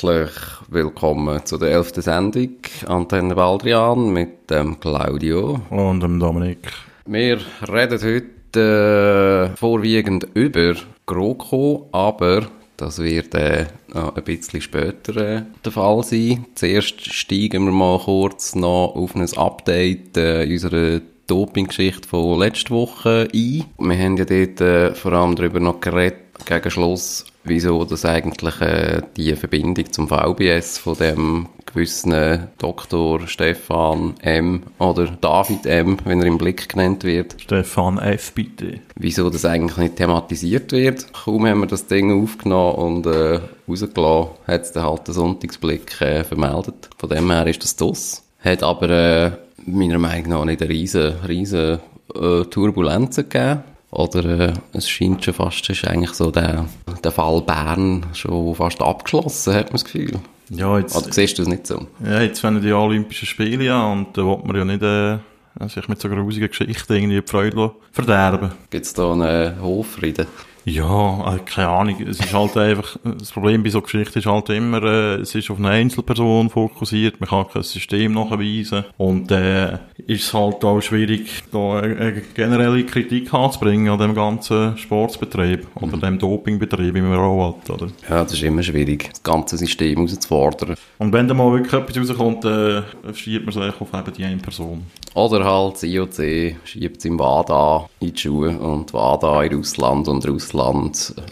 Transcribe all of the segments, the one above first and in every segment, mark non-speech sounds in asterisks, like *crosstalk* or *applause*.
Herzlich willkommen zu der elften Sendung Antenne Baldrian mit dem Claudio. Und dem Dominik. Wir reden heute äh, vorwiegend über GroKo, aber das wird äh, noch ein bisschen später äh, der Fall sein. Zuerst steigen wir mal kurz noch auf ein Update äh, unserer Doping-Geschichte von letzter Woche ein. Wir haben ja dort äh, vor allem darüber noch geredet, gegen Schluss, wieso das eigentlich äh, die Verbindung zum VBS von dem gewissen Dr. Stefan M. oder David M., wenn er im Blick genannt wird. Stefan F., bitte. Wieso das eigentlich nicht thematisiert wird. Kaum haben wir das Ding aufgenommen und äh, rausgelassen, hat es dann halt den Sonntagsblick äh, vermeldet. Von dem her ist das das. Hat aber äh, meiner Meinung nach nicht eine riesen, riesen äh, Turbulenzen gegeben. Oder äh, es scheint schon fast, ist eigentlich so der, der Fall Bern schon fast abgeschlossen, hat man das Gefühl. Ja, jetzt, Oder siehst du das nicht so? ja, jetzt fangen die Olympischen Spiele an und da will man ja nicht äh, sich mit so grusigen Geschichten irgendwie die Freude verderben. Gibt es da einen Hofrieden? Ja, äh, keine Ahnung. Es ist halt einfach, das Problem bei so Geschichten ist halt immer, äh, es ist auf eine Einzelperson fokussiert, man kann kein System nachweisen und äh, ist es halt auch schwierig, da eine, generelle Kritik anzubringen an dem ganzen Sportsbetrieb oder dem Dopingbetrieb, wie man auch hat, oder? Ja, das ist immer schwierig, das ganze System herauszufordern. Und wenn da mal wirklich etwas rauskommt, äh, schiebt man es eigentlich auf eben die eine Person. Oder halt das IOC schiebt es im WADA in die Schuhe und WADA in Russland und Russland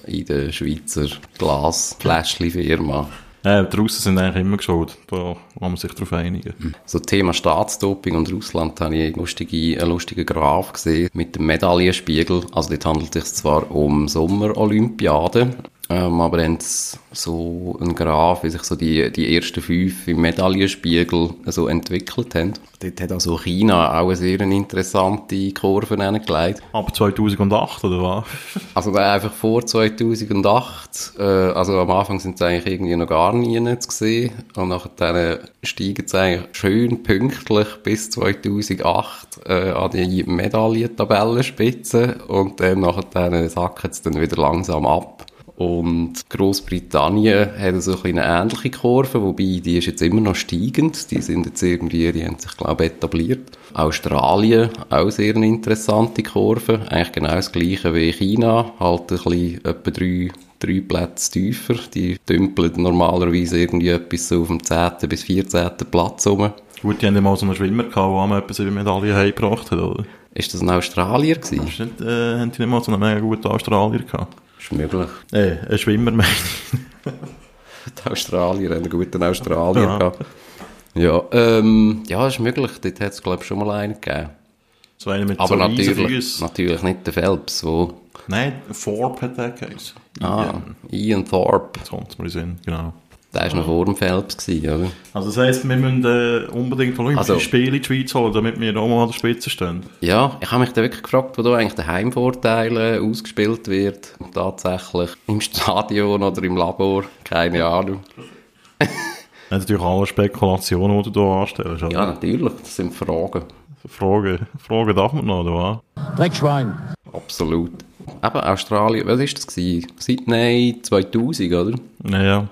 in der Schweizer Glasfläschchen-Firma. Äh, die Russen sind eigentlich immer geschuld, da kann man sich darauf einigen. So Thema Staatsdoping und Russland habe ich eine lustige, einen lustigen Graph gesehen mit dem Medaillenspiegel. Also dort handelt es sich zwar um Sommerolympiade, ähm, aber dann so ein Graph, wie sich so die, die ersten fünf im Medaillenspiegel so entwickelt haben. Dort hat also China auch eine sehr interessante Kurve hingelegt. Ab 2008, oder was? *laughs* Also da einfach vor 2008, äh, also am Anfang sind sie eigentlich irgendwie noch gar nie zu sehen und nachher steigen sie eigentlich schön pünktlich bis 2008 äh, an die Medaillentabellenspitze und dann nachher sacken sie dann wieder langsam ab. Und Großbritannien hat so ein eine ähnliche Kurve, wobei die ist jetzt immer noch steigend. Die sind jetzt irgendwie, die haben sich, glaube ich, etabliert. Australien, auch sehr eine interessante Kurve. Eigentlich genau das gleiche wie China, halt ein bisschen etwa drei, drei Plätze tiefer. Die dümpeln normalerweise irgendwie etwas so auf dem 10. bis 14. Platz rum. Gut, die haben ja mal so einen Schwimmer gehabt, der einmal etwas über Medaillen heimgebracht hat, oder? Ist das ein Australier gewesen? Ist nicht, äh, haben die nicht mal so einen mega guten Australier gehabt? Ist möglich. Äh, ein Schwimmer, meine ich. Die Australier haben einen guten Australier Ja. gehabt. Ja, ähm, ja, ist möglich. Dort hat es, glaube ich, schon mal einen gegeben. So einer mit Aber so natürlich, natürlich nicht der Phelps, wo, Nein, Thorpe hat der geheißen. ah, Ian. Ian Thorpe, in den Sinn, genau. Der war noch vor dem Phelps gewesen, oder? Also das heisst, wir müssen äh, unbedingt Olympische Also- Spiele in die Schweiz holen, damit wir auch mal an der Spitze stehen. Ja, ich habe mich da wirklich gefragt, wo da eigentlich der Heimvorteil äh, ausgespielt wird. Tatsächlich im Stadion oder im Labor, keine Ahnung. *laughs* Das sind natürlich alle Spekulationen, die du hier anstellst. oder? Ja, natürlich, das sind Fragen. Fragen, Fragen darf man noch, oder was? Dreckschwein. Absolut. Eben Australien, was war das? Gewesen? Sydney 2000, oder? Naja.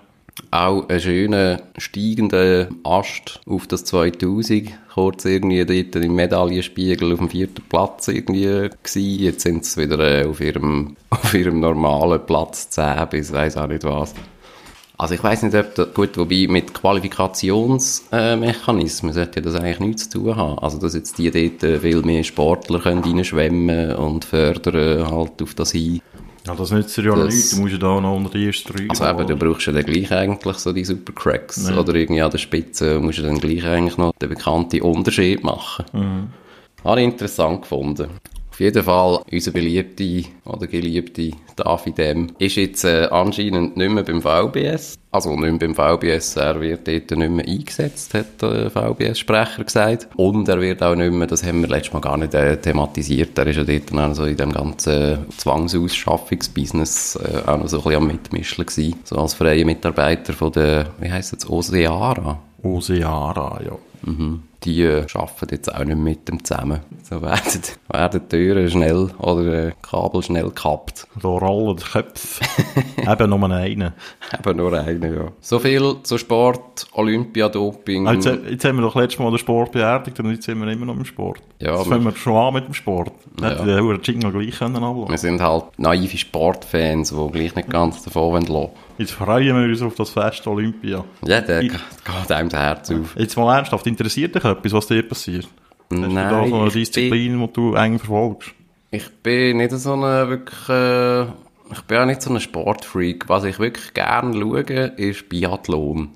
Auch ein schöner steigender Ast auf das 2000. Kurz irgendwie dort im Medaillenspiegel auf dem vierten Platz irgendwie gewesen. Jetzt sind sie wieder äh, auf, ihrem, *laughs* auf ihrem normalen Platz 10 bis weiss auch nicht was. Also ich weiß nicht, ob das, gut, wobei mit Qualifikationsmechanismen sollte das eigentlich nichts zu tun haben. Also dass jetzt die dort äh, viel mehr Sportler können reinschwemmen und fördern halt auf das hin. Ja, das nützt dir ja Das- nichts. Du musst ja da noch unter die ersten drei. Also eben, du brauchst ja dann gleich eigentlich so die Supercracks. Ja. Oder irgendwie an der Spitze musst du dann gleich eigentlich noch den bekannten Unterschied machen. Mhm. Habe ich interessant gefunden. Auf jeden Fall, unser beliebte oder geliebte David M. ist jetzt äh, anscheinend nicht mehr beim VBS. Also nicht mehr beim VBS, er wird dort nicht mehr eingesetzt, hat der VBS-Sprecher gesagt. Und er wird auch nicht mehr, das haben wir letztes Mal gar nicht äh, thematisiert, er ist ja dort auch so in dem ganzen Zwangsausschaffungsbusiness äh, auch noch so ein bisschen am Mitmischen gewesen. So als freier Mitarbeiter von der, wie heisst es, Oseara. Oseara, ja. Die äh, arbeiten jetzt auch nicht mit dem zusammen. So werden, *laughs* werden Türen schnell oder äh, Kabel schnell gekappt. Da rollen die Köpfe. *laughs* Eben nur einen. Eben nur eine, ja. So viel zu Sport, Olympiadoping. Jetzt, jetzt haben wir doch letztes Mal den Sport beerdigt und jetzt sind wir immer noch im Sport. Ja, jetzt wir- fangen wir schon an mit dem Sport. Ja. Hätte der Uhr Jingle gleich können ablassen. Wir sind halt naive Sportfans, die gleich nicht ganz davon lassen wollen. Jetzt freuen wir uns auf das Fest Olympia. Ja, der Ich- geht einem das Herz auf. Jetzt mal ernsthaft, interessiert dich etwas, was dir passiert? Hast du da so eine Disziplin, die du eng verfolgst? ich bin nicht so eine wirklich, äh, ich bin auch nicht so ein Sportfreak. Was ich wirklich gerne schaue, ist Biathlon.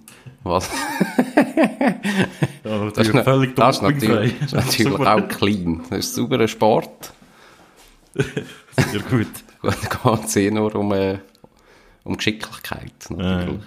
Was? Ja, Das ist, völlig das ist natürlich, das ist natürlich *laughs* auch clean. Das ist sauberer Sport. *laughs* Sehr gut. *laughs* Da geht es eh nur um, äh, um Geschicklichkeit. Natürlich.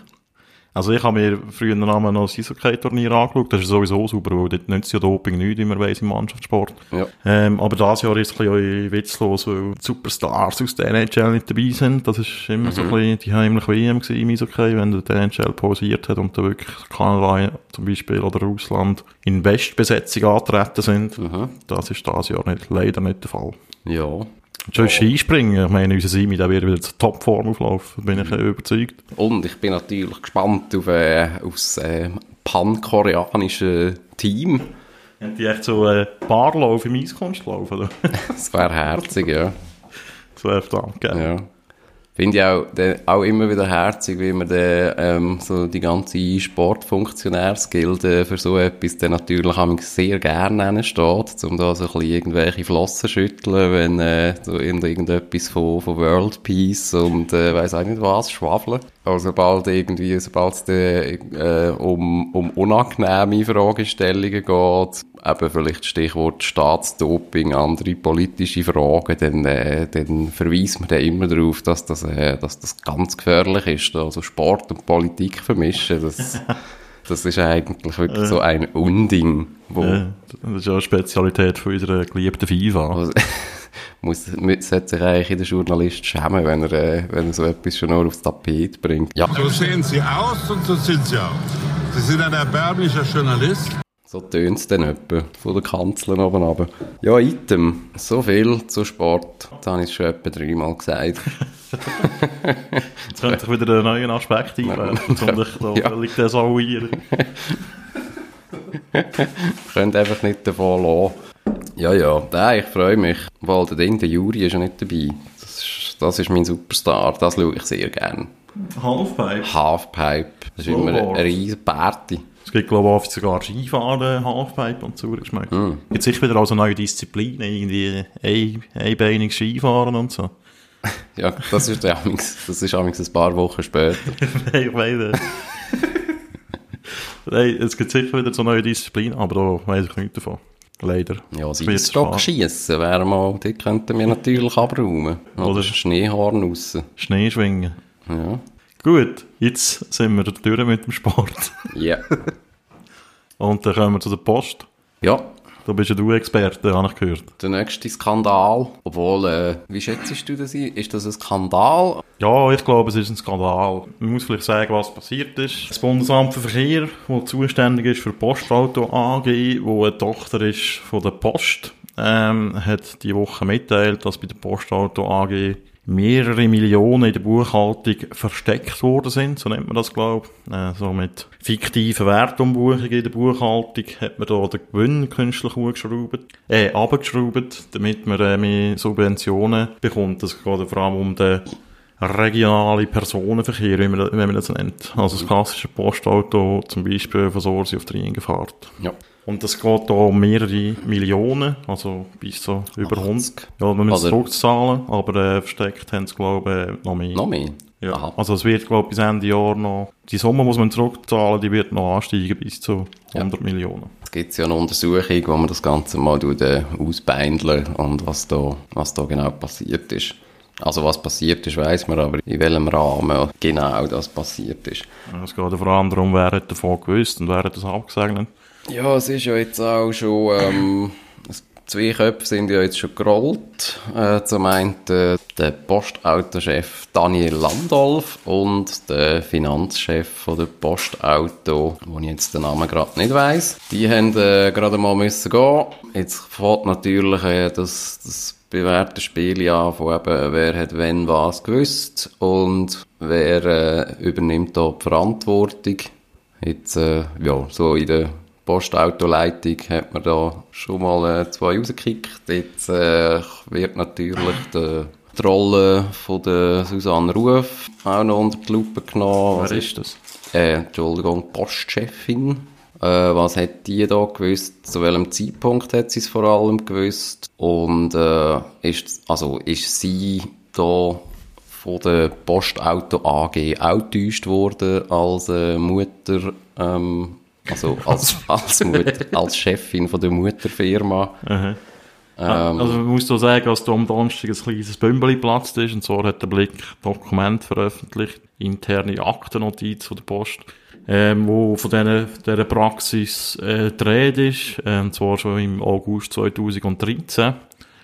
Also ich habe mir früher noch das Eishockey-Turnier angeschaut. Das ist sowieso super, weil dort nützt ja Doping nicht, wie man weiss, im Mannschaftssport. Ja. Ähm, aber dieses Jahr ist es ein bisschen witzlos, weil die Superstars aus der NHL nicht dabei sind. Das ist immer so ein bisschen die heimliche WM im Eishockey, wenn der NHL pausiert hat und da wirklich Kanada zum Beispiel oder Russland in Bestbesetzung antreten sind. Das ist dieses Jahr nicht, leider nicht der Fall. Ja. Schon Skispringen, ich meine, unser Simi, der wird wieder zur Topform auflaufen, bin ich überzeugt. Und ich bin natürlich gespannt auf, äh, auf das äh, pankoreanische Team. Haben die echt so äh, Barlauf im Eiskunstlauf, oder? *laughs* Das wäre herzig, ja. Das wäre verdammt geil. ja. Finde ich auch, de, auch immer wieder herzig, wie man de, ähm, so die ganze Sportfunktionärsgilde für so etwas dann natürlich sehr gerne steht, um da so ein bisschen irgendwelche Flossen schütteln, wenn äh, so irgend- irgendetwas von, von World Peace und äh, weiß auch nicht was, schwafeln. Aber sobald irgendwie, sobald es dann, äh, um, um unangenehme Fragestellungen geht, eben vielleicht Stichwort Staatsdoping, andere politische Fragen, dann, äh, dann verweist man dann immer darauf, dass das, äh, dass das ganz gefährlich ist. Also Sport und Politik vermischen, das, *laughs* das ist eigentlich wirklich so ein Unding, wo Ja, das ist ja eine Spezialität von unserer geliebten FIFA. *laughs* muss, sollte sich eigentlich jeder Journalist schämen, wenn er, äh, wenn er so etwas schon nur aufs Tapet bringt. Ja, So sehen Sie aus und so sind Sie auch. Sie sind ein erbärmlicher Journalist. So tönt es dann etwa von der Kanzler oben runter. Ja, Item. So viel zu Sport. Das habe ich schon etwa dreimal gesagt. *laughs* Jetzt könnte ich wieder einen neuen Aspekt einwerfen, um dich *laughs* da Ja. völlig desavouieren. *laughs* Könnt einfach nicht davon lassen. Ja, ja. Nein, ich freue mich. Weil der Ding, der Juri ist ja nicht dabei. Das ist, das ist mein Superstar. Das schaue ich sehr gerne. Halfpipe. Halfpipe. Das ist immer eine, riesen Party. Es gibt, glaube ich, sogar Skifahren, Halfpipe und Zurich schmeckt. Hm. Gibt sicher wieder also neue Disziplinen, irgendwie ein, einbeinig Skifahren und so. *laughs* Ja, das ist ja das ist ein paar Wochen später. *laughs* ich weiß *laughs* Nein, es gibt sicher wieder so neue Disziplinen, aber da weiss ich nichts davon. Leider. Ja, Eisstockschiessen wäre mal, die könnten wir natürlich abräumen. Oder, Oder- Schneehorn raus. Schneeschwingen. Ja. Gut, jetzt sind wir durch mit dem Sport. Ja. *laughs* Und dann kommen wir zu der Post. Ja, Da bist ja du Experte, habe ich gehört. der nächste Skandal. Obwohl, äh, wie schätzt du das ein? Ist das ein Skandal? Ja, ich glaube, es ist ein Skandal. Man muss vielleicht sagen, was passiert ist. Das Bundesamt für Verkehr, das zuständig ist für Postauto AG, wo eine Tochter ist von der Post, ähm, hat die Woche mitteilt, dass bei der Postauto AG mehrere Millionen in der Buchhaltung versteckt worden sind, so nennt man das, glaube ich. Äh, so mit fiktiven Wertumbuchungen in der Buchhaltung hat man da den Gewinn künstlich hochgeschraubt, äh, abgeschraubt, damit man äh, mehr Subventionen bekommt. Das geht vor allem um den regionale Personenverkehr, wie man, wie man das nennt. Also das klassische Postauto, zum Beispiel von Sorsi auf die Rheinfahrt. Ja. Und das geht da um mehrere Millionen, also bis so über 100. Ja, man muss es Also- zurückzahlen, aber äh, versteckt haben sie, glaube ich, noch mehr. Noch mehr? Ja. Aha. Also es wird, glaube ich, bis Ende Jahr noch, die Summe muss man zurückzahlen, die wird noch ansteigen bis zu 100 Millionen. Es gibt ja eine Untersuchung, wo man das Ganze mal äh, ausbeindeln und was da, was da genau passiert ist. Also was passiert ist, weiss man, aber in welchem Rahmen genau das passiert ist. Ja, Es geht ja vor allem darum, wer hat davon gewusst und wer hat das abgesegnet. Ja, es ist ja jetzt auch schon, ähm, Zwei Köpfe sind ja jetzt schon gerollt. Äh, zum einen äh, der Postautochef Daniel Landolf und der Finanzchef von der Postauto, wo ich jetzt den Namen gerade nicht weiss. Die haben äh, gerade mal müssen gehen. Jetzt fährt natürlich äh, das, das bewährte Spiel an, von eben, wer hat wenn was gewusst und wer äh, übernimmt da die Verantwortung. Jetzt, äh, ja, so in der Postautoleitung hat man da schon mal äh, zwei rausgekickt. Jetzt äh, wird natürlich die, die Rolle von der Susanne Ruf auch noch unter die Lupe genommen. Wer ist das? Äh, Entschuldigung, Postchefin. Äh, was hat die da gewusst? Zu welchem Zeitpunkt hat sie es vor allem gewusst? Und äh, ist, also ist sie da von der Postauto AG auch getäuscht worden als äh, Mutter, ähm, also als, *laughs* als, als Chefin von der Mutterfirma. Aha. also man muss da sagen, dass da am Donnerstag ein kleines Bümbeli geplatzt ist, und zwar hat der Blick Dokument veröffentlicht, interne Aktennotiz von der Post, ähm, wo von dieser, dieser Praxis äh, die Rede ist, und zwar schon im August 2013.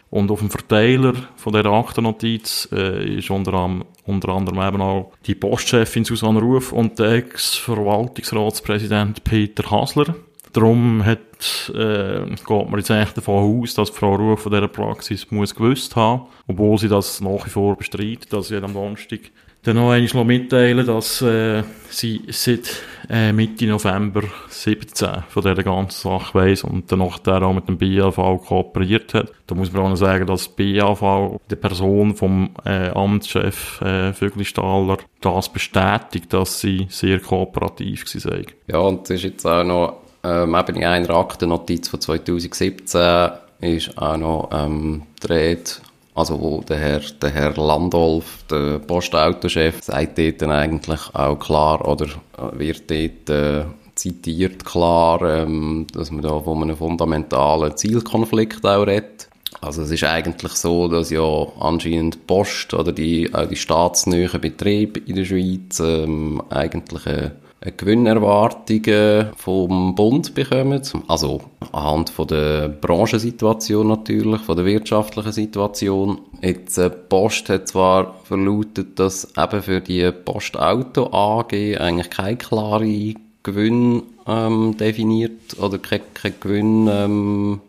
Und auf dem Verteiler von dieser Aktennotiz äh, ist unter, am, unter anderem eben auch die Postchefin Susanne Ruf und der Ex-Verwaltungsratspräsident Peter Hasler. Darum hat, äh, geht man jetzt eigentlich davon aus, dass Frau Ruf von dieser Praxis muss gewusst haben, obwohl sie das nach wie vor bestreitet, dass sie am Donnerstag dann noch einmal mitteilen, dass äh, sie seit äh, Mitte November 17 von dieser ganzen Sache weiss und dann nachher auch mit dem BAV kooperiert hat. Da muss man auch noch sagen, dass BAV die Person vom äh, Amtschef äh, Vögelstaller das bestätigt, dass sie sehr kooperativ sei. Ja, und das ist jetzt auch noch ähm, eben in einer Aktennotiz von 2017 ist auch noch ähm, die Rede also wo der Herr, der Herr Landolf, der Postautochef, sagt dort dann eigentlich auch klar, oder wird dort äh, zitiert klar, ähm, dass man da von einem fundamentalen Zielkonflikt auch redet. Also es ist eigentlich so, dass ja anscheinend Post oder die, auch die staatsnähen Betriebe in der Schweiz ähm, eigentlich eine Gewinnerwartungen vom Bund bekommen. Also anhand von der Branchensituation natürlich, von der wirtschaftlichen Situation. Jetzt, äh, Post hat zwar verlautet, dass eben für die Postauto AG eigentlich keine klare Gewinn ähm, definiert oder keine, keine Gewinn ähm,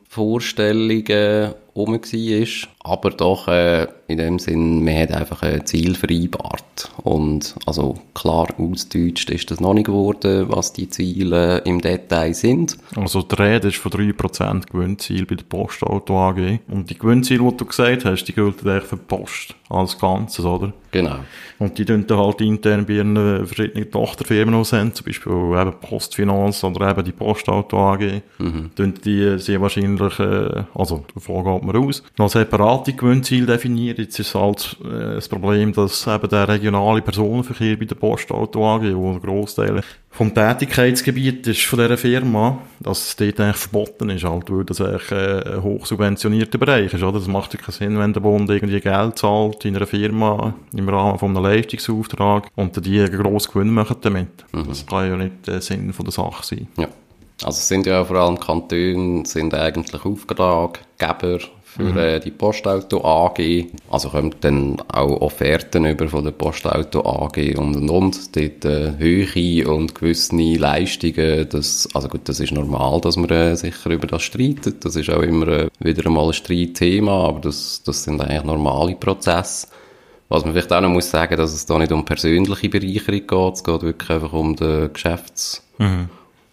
rum war. Aber doch, äh, in dem Sinn, man hat einfach ein Ziel vereinbart. Und, also, klar ausgedeutscht ist das noch nicht geworden, was die Ziele im Detail sind. Also, die Rede ist von 3% Gewinnziel bei der Postauto AG. Und die Gewinnziele, die du gesagt hast, die gelten eigentlich für die Post als Ganzes, oder? Genau. Und die tun dann halt intern bei ihren äh, verschiedenen Tochterfirmen auch sind, zum Beispiel eben Postfinanz oder eben die Postauto AG. Mhm. die äh, sehr wahrscheinlich, äh, also davon geht man aus, noch separate Gewinnziele definiert. Jetzt ist halt äh, das Problem, dass eben der regionale Personenverkehr bei der Postauto AG, wo ein Grossteil vom Tätigkeitsgebiet ist von dieser Firma, dass es dort eigentlich verboten ist, halt, weil das eigentlich äh, ein hochsubventionierter Bereich ist, oder? Das macht ja keinen Sinn, wenn der Bund irgendwie Geld zahlt in einer Firma im Rahmen von einem Leistungsauftrag und die einen grossen Gewinn machen damit. Mhm. Das kann ja nicht der Sinn von der Sache sein. Ja. Also es sind ja vor allem Kantone, sind eigentlich Auftraggeber für mhm. äh, die Postauto AG. Also kommt dann auch Offerten über von der Postauto AG und und und. Dort äh, Höhe und gewisse Leistungen, das, also gut, das ist normal, dass man äh, sicher über das streitet. Das ist auch immer äh, wieder einmal ein Streitthema, aber das, das sind eigentlich normale Prozesse. Was man vielleicht auch noch muss sagen, dass es da nicht um persönliche Bereicherung geht, es geht wirklich einfach um den Geschäfts, mhm.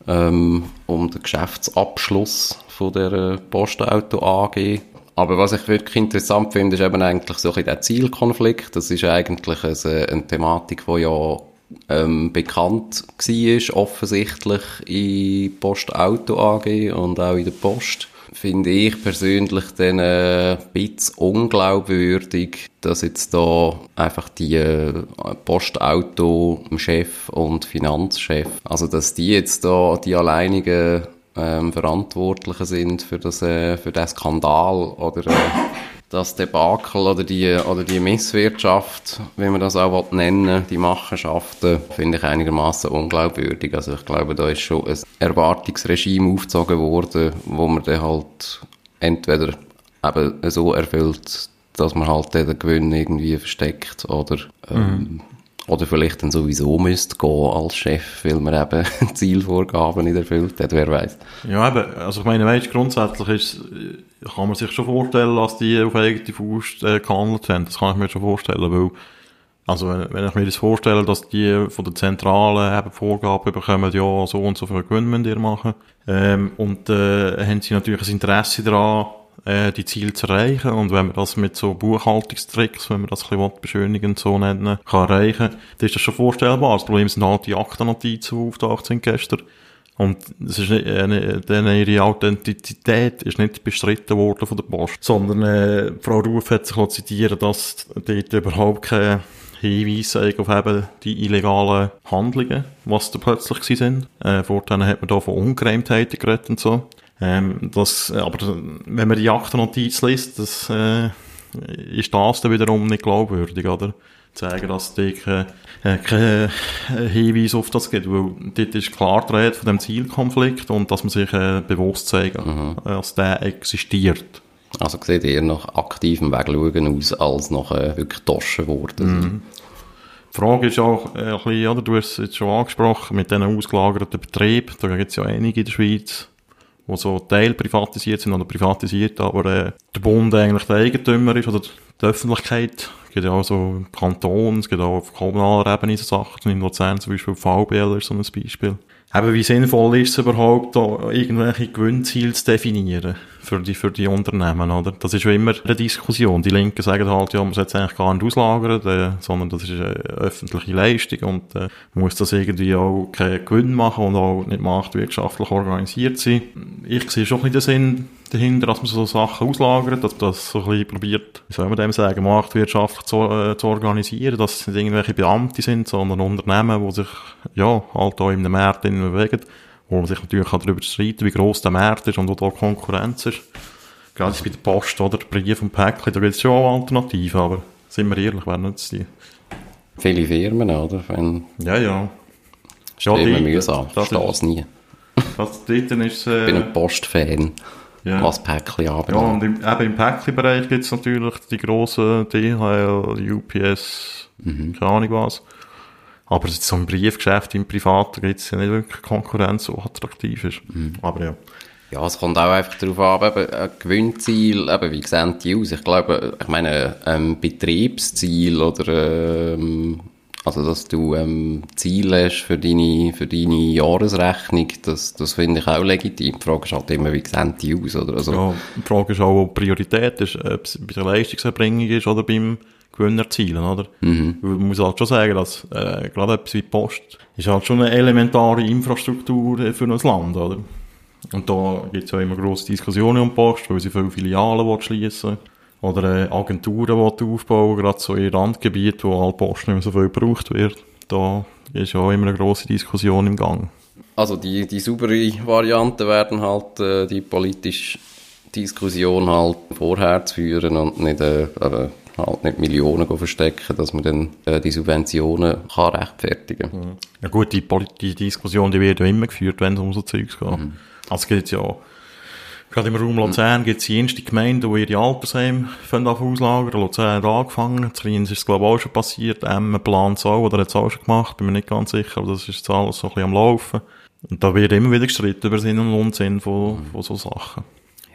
ähm, um den Geschäftsabschluss von der Postauto AG. Aber was ich wirklich interessant finde, ist eben eigentlich so ein der Zielkonflikt. Das ist eigentlich eine, eine Thematik, die ja ähm, bekannt war, offensichtlich in Postauto AG und auch in der Post. Finde ich persönlich dann äh, ein bisschen unglaubwürdig, dass jetzt da einfach die äh, Postauto-Chef und Finanzchef, also dass die jetzt da die alleinigen ähm, Verantwortlichen sind für das, äh, für den Skandal oder äh, das Debakel oder die, oder die Misswirtschaft, wie man das auch nennen die Machenschaften, finde ich einigermaßen unglaubwürdig. Also ich glaube, da ist schon ein Erwartungsregime aufgezogen worden, wo man dann halt entweder eben so erfüllt, dass man halt den Gewinn irgendwie versteckt oder, ähm, oder vielleicht dann sowieso müsste gehen als Chef, weil man eben *laughs* Zielvorgaben nicht erfüllt hat, wer weiß. Ja, eben, also ich meine, weißt, grundsätzlich ist, äh, kann man sich schon vorstellen, dass die auf eigene Faust äh, gehandelt haben. Das kann ich mir schon vorstellen, weil, also wenn, wenn ich mir das vorstelle, dass die von der Zentrale eben Vorgaben bekommen, ja, so und so viel Gewinn müsst ihr machen, ähm, und äh, haben sie natürlich ein Interesse daran, äh, die Ziele zu erreichen. Und wenn man das mit so Buchhaltungstricks, wenn man das ein bisschen beschönigend so nennen, kann erreichen, dann ist das schon vorstellbar. Das Problem sind halt die Aktennotizen, die auftaucht sind gestern. Und es ist nicht, äh, denn ihre Authentizität ist nicht bestritten worden von der Post, sondern äh, Frau Ruf hat sich zitieren dass dort überhaupt keine Hinweise auf eben die illegalen Handlungen, was da plötzlich gewesen sind. Äh, vorhin hat man da von Ungereimtheiten geredet und so. Ähm, das, aber wenn man die Aktennotiz liest, das äh, ist das dann wiederum nicht glaubwürdig, oder? Zeigen, dass es keine, äh, keine Hinweis auf das gibt, weil dort ist klar die Rede von dem Zielkonflikt und dass man sich äh, bewusst zeigen, mhm. dass der existiert. Also sieht eher nach aktivem Wegschauen aus, als nach äh, wirklich Taschen worden. Mhm. Die Frage ist auch, äh, ein bisschen, oder, du hast es jetzt schon angesprochen, mit diesen ausgelagerten Betrieben, da gibt es ja einige in der Schweiz, die so teilprivatisiert sind oder privatisiert, aber äh, der Bund eigentlich der Eigentümer ist oder die Öffentlichkeit. Es gibt ja auch so Kanton, es gibt auch auf kommunaler Ebene so Sachen, in Luzern zum Beispiel VBL ist so ein Beispiel. Eben, wie sinnvoll ist es überhaupt, da irgendwelche Gewinnziele zu definieren für die, für die Unternehmen, oder? Das ist ja immer eine Diskussion. Die Linken sagen halt, ja, man sollte es eigentlich gar nicht auslagern, äh, sondern das ist eine öffentliche Leistung und äh, muss das irgendwie auch keinen Gewinn machen und auch nicht marktwirtschaftlich organisiert sein. Ich sehe schon ein bisschen den Sinn dahinter, dass man so Sachen auslagert, dass man das so ein bisschen probiert, wie soll man dem sagen, marktwirtschaftlich zu, äh, zu organisieren, dass es nicht irgendwelche Beamte sind, sondern Unternehmen, die sich, ja, halt auch in einem Markt bewegen, wo man sich natürlich auch darüber streiten wie gross der Markt ist und wo da Konkurrenz ist. Gerade bei der Post oder Brief und Päckchen, da gibt es schon auch Alternativen, aber sind wir ehrlich, wer nutzt die? Viele Firmen, oder? Wenn ja, ja. Ist ja, immer mühsam, ich verstehe nie. Das ist, äh, ich bin ein Postfan ja. was Päckchen anbelangt. Ja, und im, eben im Päckchenbereich gibt es natürlich die grossen DHL, UPS, mhm. keine Ahnung was. Aber so ein Briefgeschäft im Privaten gibt es ja nicht wirklich Konkurrenz, so attraktiv ist. Mhm. Aber ja. Ja, es kommt auch einfach darauf an, eben, ein Gewinnziel, eben, wie sehen die aus? Ich glaube, ich meine, ein Betriebsziel oder ähm, also, dass du ähm, Ziele hast für deine, für deine Jahresrechnung, das, das finde ich auch legitim. Die Frage ist halt immer, wie sehen die aus? Oder? Also, ja, die Frage ist auch, ob Priorität ist, ob es bei der Leistungserbringung ist oder beim Gewinn erzielen, oder? Mhm. Man muss halt schon sagen, dass äh, gerade etwas wie Post ist halt schon eine elementare Infrastruktur für ein Land, oder? Und da gibt es ja immer grosse Diskussionen um Post, weil sie viele Filialen schließen oder äh, Agenturen aufbauen, gerade so in Randgebieten, wo halt Post nicht mehr so viel gebraucht wird. Da ist ja auch immer eine grosse Diskussion im Gang. Also die, die saubere Variante werden halt äh, die politische Diskussion halt vorher zu führen und nicht, äh, halt nicht Millionen verstecken, dass man dann äh, die Subventionen kann rechtfertigen kann. Mhm. Ja gut, die, die Diskussion die wird ja immer geführt, wenn es um so Zeugs geht. Mhm. Also es geht ja Gerade im Raum Luzern gibt es die erste Gemeinde, die ihre Altersheime auslagern. Luzern hat angefangen. In Rheins ist es, glaube ich, auch schon passiert. Emmen plant es auch, oder hat es auch schon gemacht. Bin mir nicht ganz sicher, aber das ist jetzt alles so ein bisschen am Laufen. Und da wird immer wieder gestritten über Sinn und Unsinn von, von so Sachen.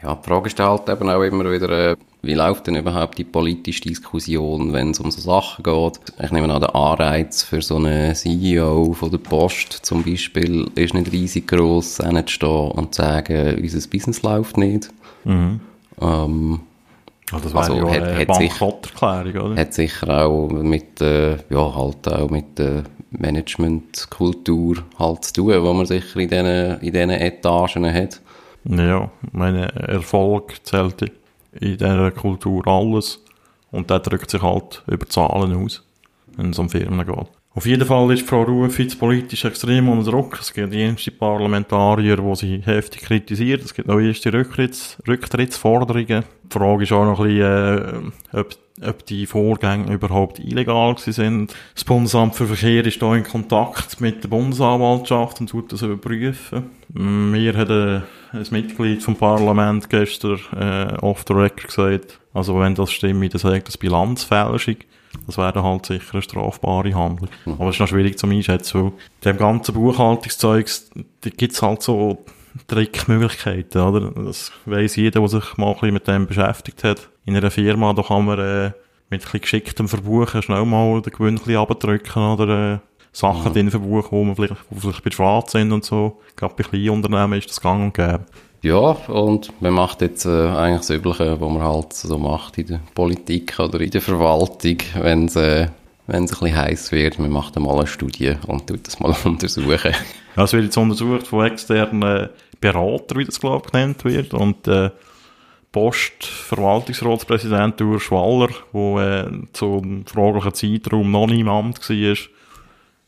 Ja, die Frage stellt halt eben auch immer wieder, äh, wie läuft denn überhaupt die politische Diskussion, wenn es um so Sachen geht? Ich nehme an, der Anreiz für so einen CEO von der Post zum Beispiel ist nicht riesig gross, hinzustehen und zu sagen, unser Business läuft nicht. Mhm. Ähm, ja, das also, ja hat, eine Bankrotterklärung, oder? Hat sicher auch mit, äh, ja, halt auch mit der Managementkultur halt zu tun, wo man sicher in diesen, in diesen Etagen hat. Ja, meine Erfolg zählt in dieser Kultur alles. Und der drückt sich halt über Zahlen aus, wenn es um Firmen geht. Auf jeden Fall ist Frau Ruf jetzt politisch extrem unter Druck. Es gibt die ersten Parlamentarier, die sie heftig kritisiert. Es gibt noch erste Rücktritts Rücktrittsforderungen. Die Frage ist auch noch ein bisschen, äh, ob ob die Vorgänge überhaupt illegal sind. Das Bundesamt für Verkehr ist da in Kontakt mit der Bundesanwaltschaft und tut das überprüfen. Mir hat ein, ein Mitglied vom Parlament gestern äh, off the record gesagt, also wenn das stimmt, dann sagt das Bilanzfälschung. Das wäre dann halt sicher eine strafbare Handlung. Aber es ist noch schwierig zu einschätzen, weil dem ganzen Buchhaltungszeugs, da gibt's halt so Trickmöglichkeiten, oder? Das weiss jeder, der sich mal ein bisschen mit dem beschäftigt hat. In einer Firma, da kann man äh, mit ein bisschen geschicktem Verbuchen schnell mal den Gewinn ein bisschen abdrücken oder äh, Sachen Mhm. drin verbuchen, wo man vielleicht, wo vielleicht bei Schwarz sind und so. Gerade bei kleinen Unternehmen ist das gang und gäbe. Ja, und man macht jetzt äh, eigentlich das Übliche, was man halt so macht in der Politik oder in der Verwaltung, wenn es äh, ein bisschen heiß wird. Man macht einmal eine Studie und tut das mal *laughs* untersuchen. Es wird jetzt untersucht von externen Beratern, wie das glaube ich genannt wird. Und äh, Post-Verwaltungsratspräsident Urs Schwaller, der äh, zu einem fraglichen Zeitraum noch Amt war,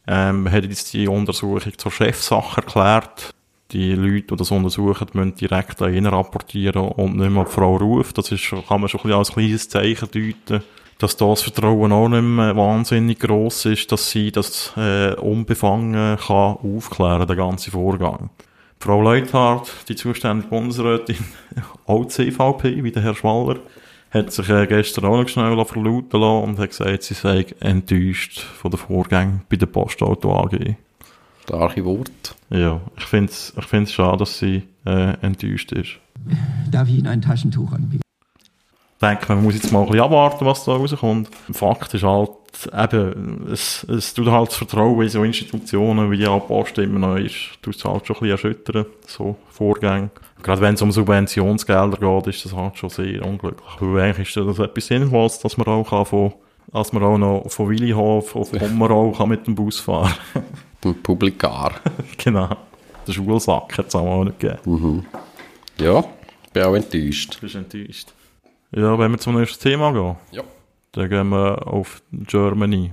ähm, hat jetzt die Untersuchung zur Chefsache erklärt. Die Leute, die das untersuchen, müssen direkt an ihn rapportieren und nicht mehr die Frau Ruf. Das ist, kann man schon als kleines Zeichen deuten, dass da das Vertrauen auch nicht mehr wahnsinnig gross ist, dass sie das äh, unbefangen kann aufklären, den ganzen Vorgang. Frau Leuthardt, die zuständige Bundesrätin, *laughs* auch CVP, wie der Herr Schwaller, hat sich äh, gestern auch noch schnell verlauten lassen und hat gesagt, sie sei enttäuscht von den Vorgängen bei der Postauto AG. Starke Wort. Ja, ich finde es ich find's schade, dass sie äh, enttäuscht ist. Darf ich Ihnen ein Taschentuch anbieten? Ich denke, man muss jetzt mal ein bisschen abwarten, was da rauskommt. Fakt ist halt, eben, es, es tut halt das Vertrauen in so Institutionen wie auch die Post immer noch ist, tut es halt schon ein bisschen erschüttern, so Vorgänge. Gerade wenn es um Subventionsgelder geht, ist das halt schon sehr unglücklich. Weil eigentlich ist das etwas Sinnvolles, dass man auch kann von, dass man auch noch von Willihof auf *laughs* Pommerau kann mit dem Bus fahren. Dem Publikar. *laughs* genau. Der Schulsack hat es auch nicht gegeben. Ja, bin auch enttäuscht. Bist enttäuscht. Ja, wenn wir zum nächsten Thema gehen. Ja. Dann gehen wir auf Germany.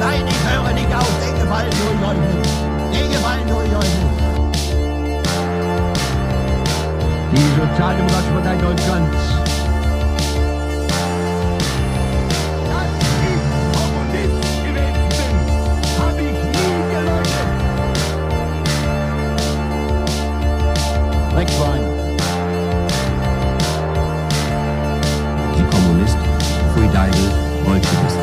Nein, ich höre nicht auf. Den ich euch nicht. Den ich euch nicht. Die Sozialdemokratische Partei Deutschlands. Wegfahren. Die Kommunist, Deigel, Bolschewist.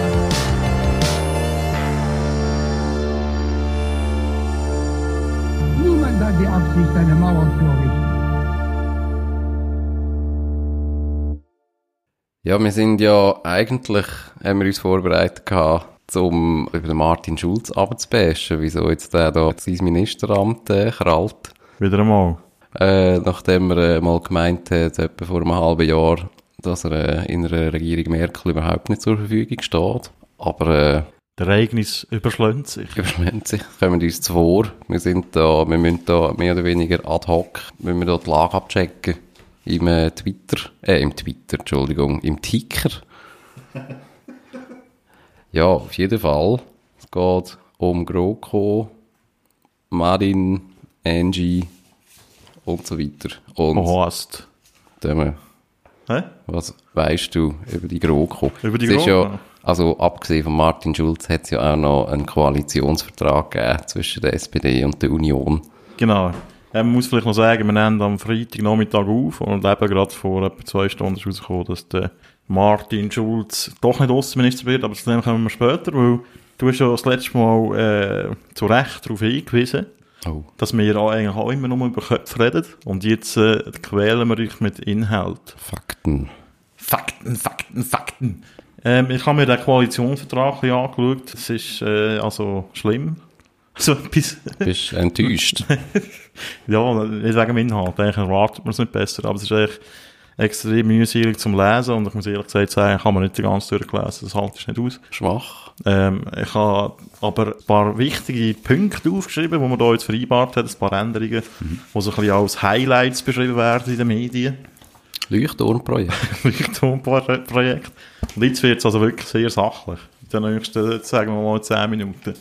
Niemand hat die Absicht, eine Mauer zu errichten. Ja, wir sind ja eigentlich, haben wir uns vorbereitet gehabt, um über den Martin Schulz abzubashen, wieso jetzt der da sein Ministeramt äh, krallt. Wieder einmal. Äh, nachdem er äh, mal gemeint hat, etwa vor einem halben Jahr, dass er äh, in einer Regierung Merkel überhaupt nicht zur Verfügung steht. Aber äh, Der Ereignis überschlägt sich. überschlägt sich, kommen uns zuvor. Wir sind da, wir müssen da mehr oder weniger ad hoc, müssen wir da die Lage abchecken. Im äh, Twitter, äh, im Twitter, Entschuldigung, im Ticker. *laughs* ja, auf jeden Fall. Es geht um GroKo, Marin, Angie und so weiter. Und Oh, hast. Döme, Hä? was weißt du über die GroKo? Über die GroKo? Ja, also abgesehen von Martin Schulz hat es ja auch noch einen Koalitionsvertrag gegeben zwischen der SPD und der Union. Genau. Ja, man muss vielleicht noch sagen, wir nehmen am Freitagnachmittag auf und eben gerade vor etwa zwei Stunden ist rausgekommen, dass der Martin Schulz doch nicht Außenminister wird, aber zu dem kommen wir später, weil du hast ja das letzte Mal äh, zu Recht darauf hingewiesen, Oh. dass wir ja eigentlich auch immer nur über Köpfe reden und jetzt äh, quälen wir euch mit Inhalt. Fakten. Fakten, Fakten, Fakten. Ähm, ich habe mir den Koalitionsvertrag angeschaut. Es ist äh, also schlimm. *laughs* So etwas. Bist enttäuscht? *laughs* ja, nicht wegen dem Inhalt. Eigentlich erwartet man es nicht besser. Aber es ist eigentlich extrem mühselig zum Lesen. Und ich muss ehrlich gesagt sagen, kann man nicht die ganze durchlesen. Das halte ich nicht aus. Schwach. Ähm, ich habe aber ein paar wichtige Punkte aufgeschrieben, die man da jetzt vereinbart hat. Ein paar Änderungen, die so ein bisschen als Highlights beschrieben werden in den Medien. Leuchtturmprojekt. *laughs* Leuchtturmprojekt. Und jetzt wird es also wirklich sehr sachlich. In den nächsten, sagen wir mal, 10 Minuten.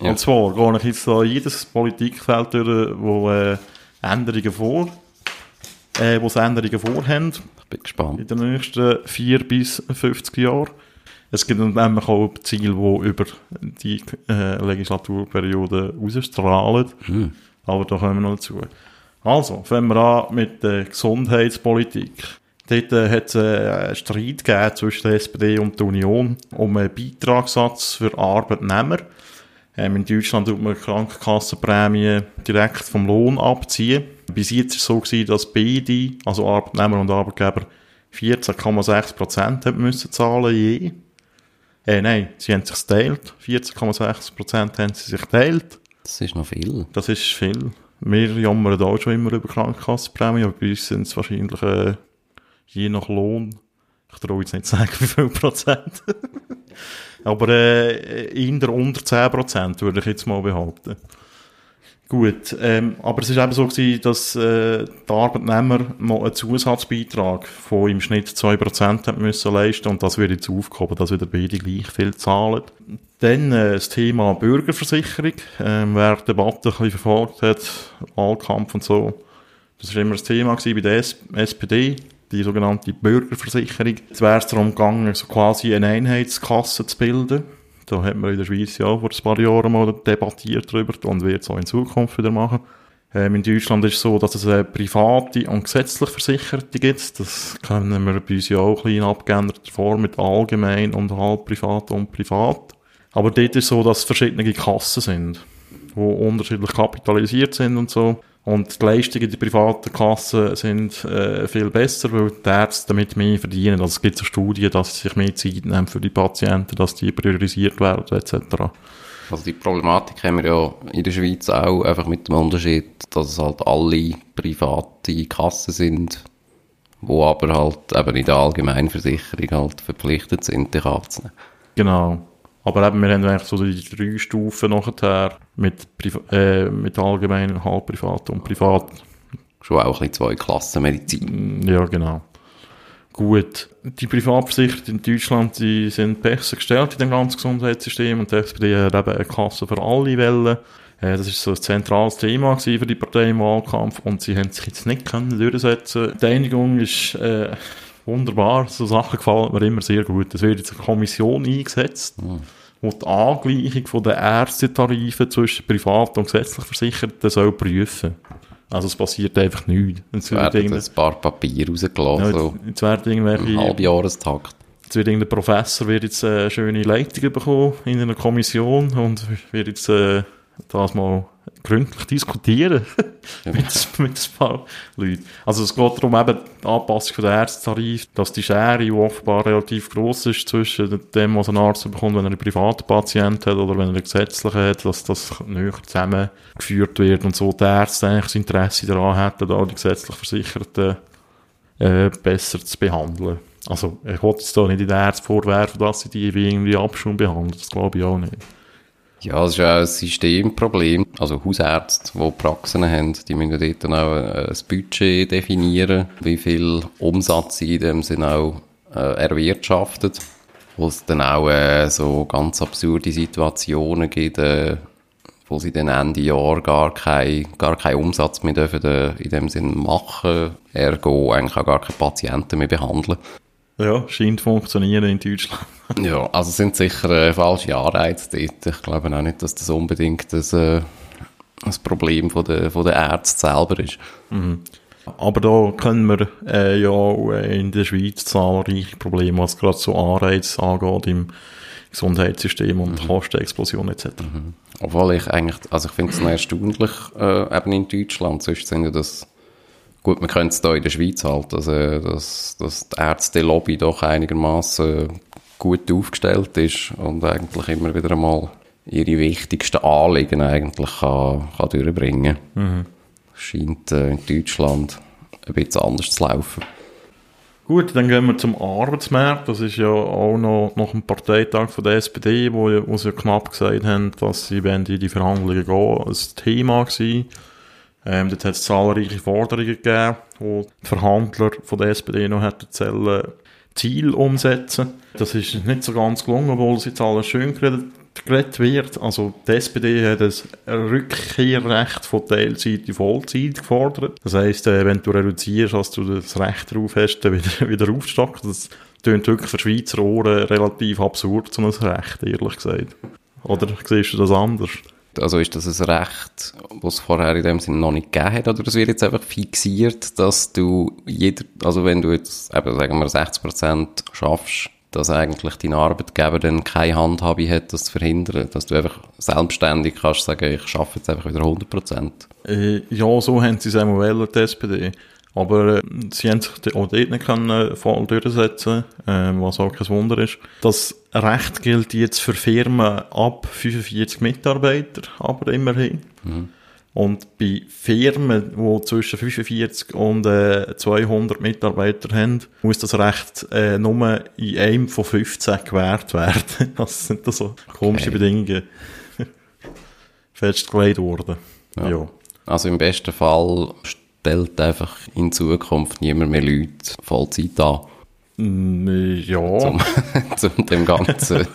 Ja. Und zwar gehe ich jetzt da jedes Politikfeld durch, wo äh, Änderungen vor. Äh, wo sie Änderungen vorhaben Ich bin gespannt. in den nächsten 4 bis 50 Jahren. Es gibt nämlich auch Ziele, die über die äh, Legislaturperiode ausstrahlen. Aber da kommen wir noch dazu. Also, fangen wir an mit der Gesundheitspolitik. Dort äh, hat es äh, einen Streit gegeben zwischen der SPD und der Union um einen Beitragssatz für Arbeitnehmer. Ähm, in Deutschland tut man Krankenkassenprämie direkt vom Lohn abziehen. Bis jetzt war es so, gewesen, dass beide, also Arbeitnehmer und Arbeitgeber, 14,6 Prozent haben müssen zahlen je. Äh, nein, sie haben sich geteilt. 14,6 Prozent haben sie sich geteilt. Das ist noch viel. Das ist viel. Wir jammern auch schon immer über Krankenkassenprämie, aber bei uns sind es wahrscheinlich äh, je nach Lohn. Ich traue jetzt nicht zu sagen, *laughs* wie viel Prozent. *laughs* aber äh, in der unter 10 Prozent, würde ich jetzt mal behaupten. Gut, ähm, aber es ist eben so gewesen, dass äh, die Arbeitnehmer noch einen Zusatzbeitrag von im Schnitt 2% haben müssen leisten und das wird jetzt aufgehoben, dass wieder beide gleich viel zahlen. Dann äh, das Thema Bürgerversicherung, ähm, wer die Debatte ein bisschen verfolgt hat, Wahlkampf und so, das war immer ein Thema gewesen bei der S SPD, die sogenannte Bürgerversicherung. Es wäre es darum gegangen, so quasi eine Einheitskasse zu bilden. Da hat man in der Schweiz ja vor ein paar Jahren mal debattiert darüber und wird es auch in Zukunft wieder machen. Ähm, in Deutschland ist es so, dass es eine private und gesetzlich Versicherte gibt. Das kennen wir bei uns ja auch ein in abgeänderter Form mit allgemein und halb privat und privat. Aber dort ist es so, dass es verschiedene Kassen sind, die unterschiedlich kapitalisiert sind und so. Und die Leistungen in der privaten Kassen sind äh, viel besser, weil die Ärzte damit mehr verdienen. Also es gibt so Studien, dass sie sich mehr Zeit nehmen für die Patienten, dass die priorisiert werden etc. Also die Problematik haben wir ja in der Schweiz auch, einfach mit dem Unterschied, dass es halt alle private Kassen sind, wo aber halt eben in der Allgemeinversicherung halt verpflichtet sind, dich abzunehmen. Genau. Aber eben, wir haben eigentlich so die drei Stufen nachher mit, Priva äh, mit allgemein, halb privat und privat. Schon auch ein bisschen zwei Klassen Medizin. Ja, genau. Gut. Die Privatversicherten in Deutschland, die sind besser gestellt in dem ganzen Gesundheitssystem und die SPD hat eben eine Kasse für alle Wellen. Äh, das ist so ein zentrales Thema für die Partei im Wahlkampf und sie haben sich jetzt nicht können durchsetzen. Die Einigung ist äh, wunderbar. So Sachen gefallen mir immer sehr gut. Es wird jetzt eine Kommission eingesetzt, die die Angleichung von den Ärztetarifen zwischen privat und gesetzlich Versicherten soll prüfen. Also es passiert einfach nichts. Es wird irgendein- ein paar Papiere rausgelassen, ja, jetzt, jetzt im irgendwelche Halbjahrestakt. Jetzt wird irgendein Professor wird jetzt eine schöne Leitung bekommen in einer Kommission und wird jetzt äh, das mal gründlich diskutieren *laughs* mit, mit ein paar Leuten. Also es geht darum eben die Anpassung von der Ärztetarif, dass die Schere, die offenbar relativ gross ist zwischen dem, was ein Arzt bekommt, wenn er einen privaten Patient hat oder wenn er einen gesetzlichen hat, dass das näher zusammengeführt wird und so die Ärzte eigentlich das Interesse daran hätten, da die gesetzlich Versicherten äh, besser zu behandeln. Also, ich wollte jetzt da nicht den Ärzten vorwerfen, dass sie die wie irgendwie Abschwung behandeln. Das glaube ich auch nicht. Ja, das ist ja ein Systemproblem. Also Hausärzte, die Praxen haben, die müssen dort dann auch äh, ein Budget definieren, wie viel Umsatz sie in dem Sinne auch äh, erwirtschaftet. Wo es dann auch äh, so ganz absurde Situationen gibt, äh, wo sie dann Ende Jahr gar keinen gar keinen Umsatz mehr dürfen, äh, in dem Sinne machen, ergo eigentlich auch gar keine Patienten mehr behandeln. Ja, scheint zu funktionieren in Deutschland. *laughs* Ja, also es sind sicher äh, falsche Anreize dort. Ich glaube auch nicht, dass das unbedingt das, äh, das Problem von der, von der Ärzte selber ist. Aber da können wir äh, ja auch äh, in der Schweiz zahlreiche Probleme, was gerade so Anreize angeht im Gesundheitssystem und Kostenexplosion etc. Obwohl ich eigentlich, also ich finde es erstaunlich, äh, eben in Deutschland, sonst sind ja das, gut, man könnte es da in der Schweiz halt, also, dass, dass die Ärzte-Lobby doch einigermaßen gut aufgestellt ist und eigentlich immer wieder einmal ihre wichtigsten Anliegen eigentlich kann, kann durchbringen. Scheint äh, in Deutschland ein bisschen anders zu laufen. Gut, dann gehen wir zum Arbeitsmarkt. Das ist ja auch noch nach dem Parteitag von der SPD, wo, wo sie ja knapp gesagt haben, dass sie wenn die in die Verhandlungen gehen, ein Thema gewesen. Ähm, dort hat es zahlreiche Forderungen gegeben, wo die Verhandler von der SPD noch hätten sollen Ziel umsetzen. Das ist nicht so ganz gelungen, obwohl sie jetzt alles schön geredet geredet wird. Also die SPD hat ein Rückkehrrecht von Teilzeit in Vollzeit gefordert. Das heisst, äh, wenn du reduzierst, hast du das Recht darauf hast, dann wieder, *laughs* wieder aufzustocken. Das klingt wirklich für Schweizer Ohren relativ absurd, so ein Recht, ehrlich gesagt. Oder siehst du das anders? Also ist das ein Recht, was es vorher in dem Sinne noch nicht gegeben hat, oder es wird jetzt einfach fixiert, dass du jeder, also wenn du jetzt eben, sagen wir, 60% schaffst, dass eigentlich dein Arbeitgeber dann keine Handhabe hat, das zu verhindern, dass du einfach selbstständig kannst sagen, ich schaffe jetzt einfach wieder 100%. Äh, ja, so haben sie es einmal die SPD. Aber äh, sie haben sich auch dort nicht können, äh, voll durchsetzen äh, was auch kein Wunder ist. Das Recht gilt jetzt für Firmen ab 45 Mitarbeiter, aber immerhin. Und bei Firmen, die zwischen 45 und äh, 200 Mitarbeiter haben, muss das Recht äh, nur in einem von 15 gewährt werden. *laughs* Das sind da so komische Okay. Bedingungen *laughs* festgelegt worden. Ja. ja. Also im besten Fall stellt einfach in Zukunft niemand mehr Leute Vollzeit an, Mm, Ja. um, *laughs* um dem Ganzen,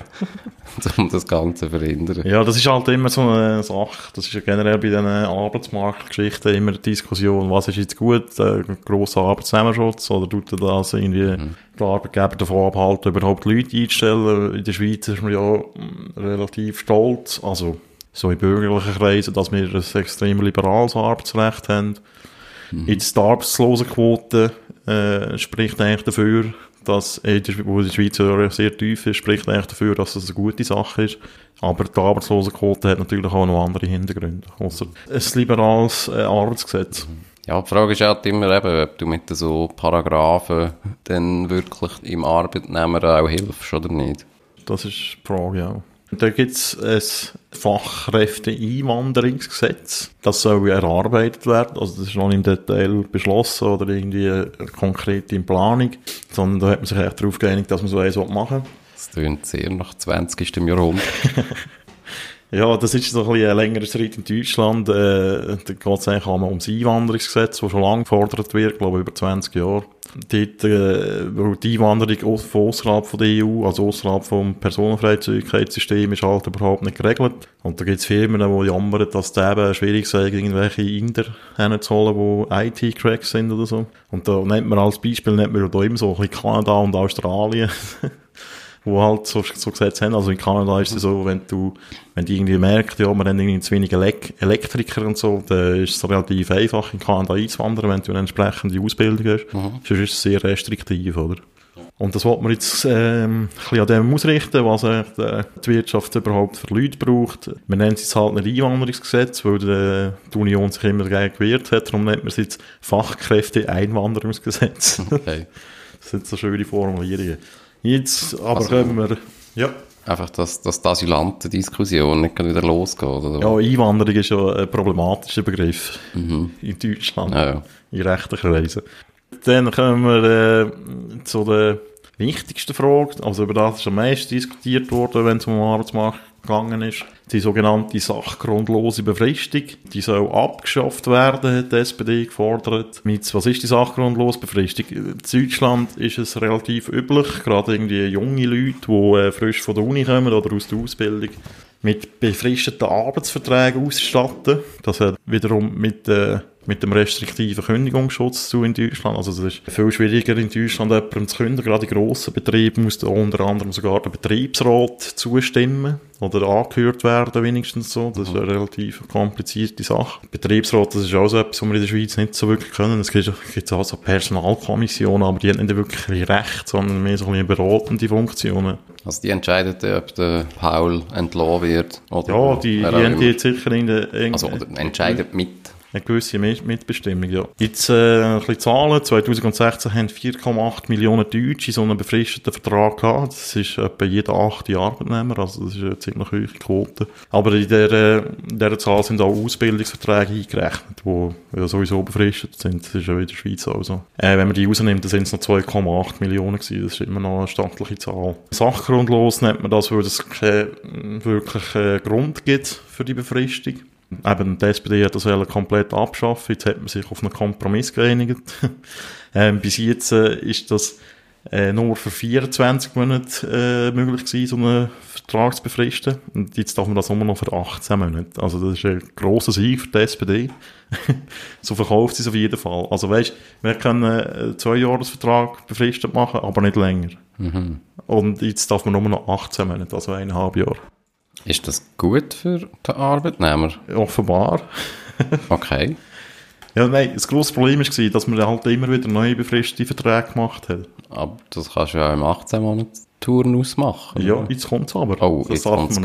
*laughs* um das Ganze zu verhindern. Ja, das ist halt immer so eine Sache. Das ist ja generell bei diesen Arbeitsmarktgeschichten immer eine Diskussion, was ist jetzt gut, äh, grosser Arbeitsnehmerschutz oder tut er das irgendwie der Arbeitgeber davon abhalten, überhaupt Leute einzustellen? In der Schweiz ist man ja mm, relativ stolz, also so in bürgerlichen Kreisen, dass wir ein extrem liberales Arbeitsrecht haben. Jetzt die Arbeitslosenquote äh, spricht eigentlich dafür, dass, äh, die, wo die Schweiz sehr tief ist, spricht eigentlich dafür, dass es eine gute Sache ist. Aber die Arbeitslosenquote hat natürlich auch noch andere Hintergründe. Ausser ein liberales äh, Arbeitsgesetz. Ja, die Frage ist halt immer eben, ob du mit so Paragraphen dann wirklich im Arbeitnehmer auch hilfst oder nicht. Das ist die Frage, ja. Da gibt es ein Fachkräfte-Einwanderungsgesetz. Das soll erarbeitet werden. Also das ist noch nicht im Detail beschlossen oder irgendwie äh, konkret in Planung. Sondern da hat man sich echt darauf geeinigt, dass man so eins machen will. Das klingt sehr nach 20. Jahrhundert. *laughs* Ja, das ist so ein bisschen ein längerer Schritt in Deutschland. Äh, da geht es eigentlich auch mal ums Einwanderungsgesetz, das schon lange gefordert wird, glaube ich, über 20 Jahre. Dort, äh, die Einwanderung von außerhalb von der EU, also außerhalb vom Personenfreizügigkeitssystem, ist halt überhaupt nicht geregelt. Und da gibt es Firmen, die jammern, dass es eben schwierig sei, irgendwelche Inder hinzuholen, die IT-Cracks sind oder so. Und da nennt man als Beispiel, nennt man da immer so ein bisschen Kanada und Australien. *laughs* wo halt so, so Gesetze haben. Also in Kanada ist es so, wenn du, wenn die irgendwie merkt, ja, wir haben irgendwie zu wenig Elek Elektriker und so, dann ist es relativ einfach, in Kanada einzuwandern, wenn du eine entsprechende Ausbildung hast. Sonst ist es sehr restriktiv, oder? Und das wollte man jetzt ähm, ein bisschen an dem ausrichten, was äh, die die Wirtschaft überhaupt für Leute braucht. Man nennt es jetzt halt nicht Einwanderungsgesetz, weil die, die Union sich immer dagegen gewehrt hat. Darum nennt man es jetzt Fachkräfte-Einwanderungsgesetz. Okay. *laughs* Das sind so schöne Formulierungen. Jetzt aber Also- können wir... Ja. Einfach, dass, dass die Asylantendiskussion nicht wieder losgeht. Oder? Ja, Einwanderung ist ja ein problematischer Begriff in Deutschland, Ja, ja. in rechten Kreisen. Dann kommen wir äh, zu der wichtigsten Frage, also über das ist am meisten diskutiert worden, wenn es um den Arbeitsmarkt gegangen ist. Die sogenannte sachgrundlose Befristung, die soll abgeschafft werden, hat die SPD gefordert. Mit, was ist die sachgrundlose Befristung? In Deutschland ist es relativ üblich, gerade irgendwie junge Leute, die äh, frisch von der Uni kommen oder aus der Ausbildung, mit befristeten Arbeitsverträgen ausstatten. Das hat wiederum mit, äh, mit dem restriktiven Kündigungsschutz zu in Deutschland. Also es ist viel schwieriger in Deutschland jemandem zu kündigen. Gerade in grossen Betrieben muss unter anderem sogar der Betriebsrat zustimmen oder angehört werden wenigstens so. Das ist eine relativ komplizierte Sache. Betriebsrat, das ist auch so etwas, was wir in der Schweiz nicht so wirklich können. Es gibt, gibt auch so Personalkommissionen, aber die haben nicht wirklich Recht, sondern mehr so ein bisschen beratende Funktionen. Also die entscheiden, ob der Paul entlassen wird. Oder Ja, die, die haben die jetzt sicher in der... in- Also oder entscheidet mit. Eine gewisse Mit- Mitbestimmung, ja. Jetzt äh, ein bisschen Zahlen. 2016 haben 4,8 Millionen Deutsche so einen befristeten Vertrag gehabt. Das ist etwa jeder achte Arbeitnehmer, also das ist eine ziemlich hohe Quote. Aber in der, äh, in dieser Zahl sind auch Ausbildungsverträge eingerechnet, die ja sowieso befristet sind. Das ist ja in der Schweiz auch so. Äh, wenn man die rausnimmt, dann sind es noch 2,8 Millionen gewesen. Das ist immer noch eine stattliche Zahl. Sachgrundlos nennt man das, weil es keinen wirklichen Grund gibt für die Befristung. Eben, die SPD hat das komplett abschaffen. Jetzt hat man sich auf einen Kompromiss geeinigt. *laughs* ähm, bis jetzt äh, ist das äh, nur für 24 Monate äh, möglich gewesen, so einen Vertrag zu befristen. Und jetzt darf man das nur noch für 18 Monate. Also das ist ein grosser Sieg für die SPD. *laughs* so verkauft sie es auf jeden Fall. Also weißt, wir können einen Zwei-Jahres-Vertrag befristet machen, aber nicht länger. Und jetzt darf man nur noch 18 Monate, also eineinhalb Jahre. Ist das gut für den Arbeitnehmer? Offenbar. Okay. Ja, nein, das grosse Problem war, dass man halt immer wieder neue befristete Verträge gemacht hat. Aber das kannst du ja im 18 Monats Turnus machen. Ja, jetzt kommt es aber. Oh, das jetzt darf kommt das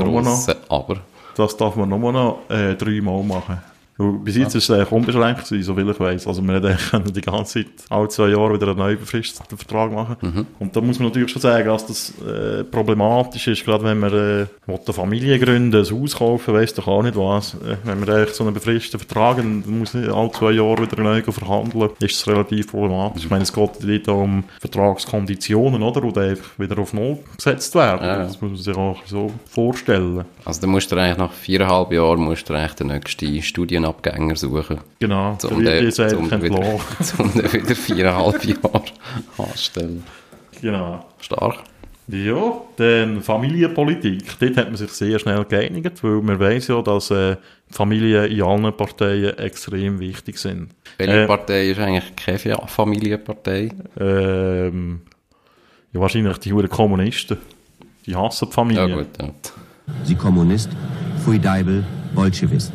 noch, Aber. das darf man nur noch äh, dreimal machen. Bis jetzt ist es eigentlich unbeschränkt gewesen, soviel ich weiss. Also eigentlich können die ganze Zeit, alle zwei Jahre wieder einen neu befristeten Vertrag machen. Mhm. Und da muss man natürlich schon sagen, dass das äh, problematisch ist, gerade wenn man äh, eine Familie gründen, ein Haus kaufen, weiss doch auch nicht was. Äh, wenn man eigentlich so einen befristeten Vertrag hat, dann muss man alle zwei Jahre wieder neu verhandeln, ist das relativ problematisch. Ich meine, es geht dort um Vertragskonditionen, oder? Die einfach wieder auf Null gesetzt werden. Ja. Das muss man sich auch so vorstellen. Also dann musst du eigentlich nach viereinhalb Jahren musst du eigentlich den nächsten Studienabgänger suchen. Genau, Um der um einfach den wieder, *laughs* um den wieder viereinhalb *laughs* Jahre anstellen. Genau. Stark. Ja, dann Familienpolitik. Dort hat man sich sehr schnell geeinigt, weil man weiss ja, dass äh, Familien in allen Parteien extrem wichtig sind. Welche Äh, Partei ist eigentlich keine Familienpartei? Ähm, ja, wahrscheinlich die Huren Kommunisten. Die hassen die Ja Familie. gut, ja. Sie Kommunist, Pfui Deibel, Bolschewist.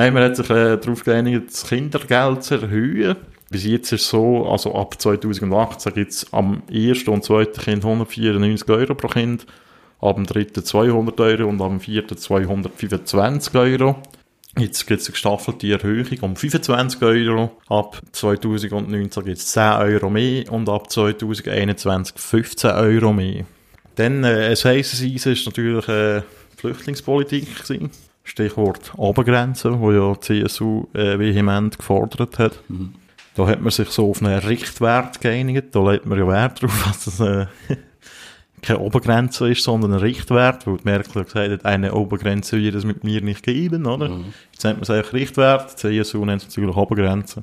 Nein, man hat sich äh, darauf geeinigt, das Kindergeld zu erhöhen. Bis jetzt ist es so, also ab 2018 gibt es am ersten und zweiten Kind 194 Euro pro Kind, ab dem dritten 200 Euro und am vierten 225 Euro. Jetzt gibt es eine gestaffelte Erhöhung um 25 Euro. Ab 2019 gibt es 10 Euro mehr und ab 2021 15 Euro mehr. Dann, äh, ein heißes Eisen ist natürlich äh, Flüchtlingspolitik gewesen. Stichwort Obergrenze, wo ja die CSU äh, vehement gefordert hat. Da hat man sich so auf einen Richtwert geeinigt. Da legt man ja Wert darauf, *laughs* dass das äh, keine Obergrenze ist, sondern ein Richtwert, weil Merkel gesagt hat, eine Obergrenze wird es mit mir nicht geben, oder? Jetzt nennt man es eigentlich Richtwert, die CSU nennt es natürlich Obergrenze.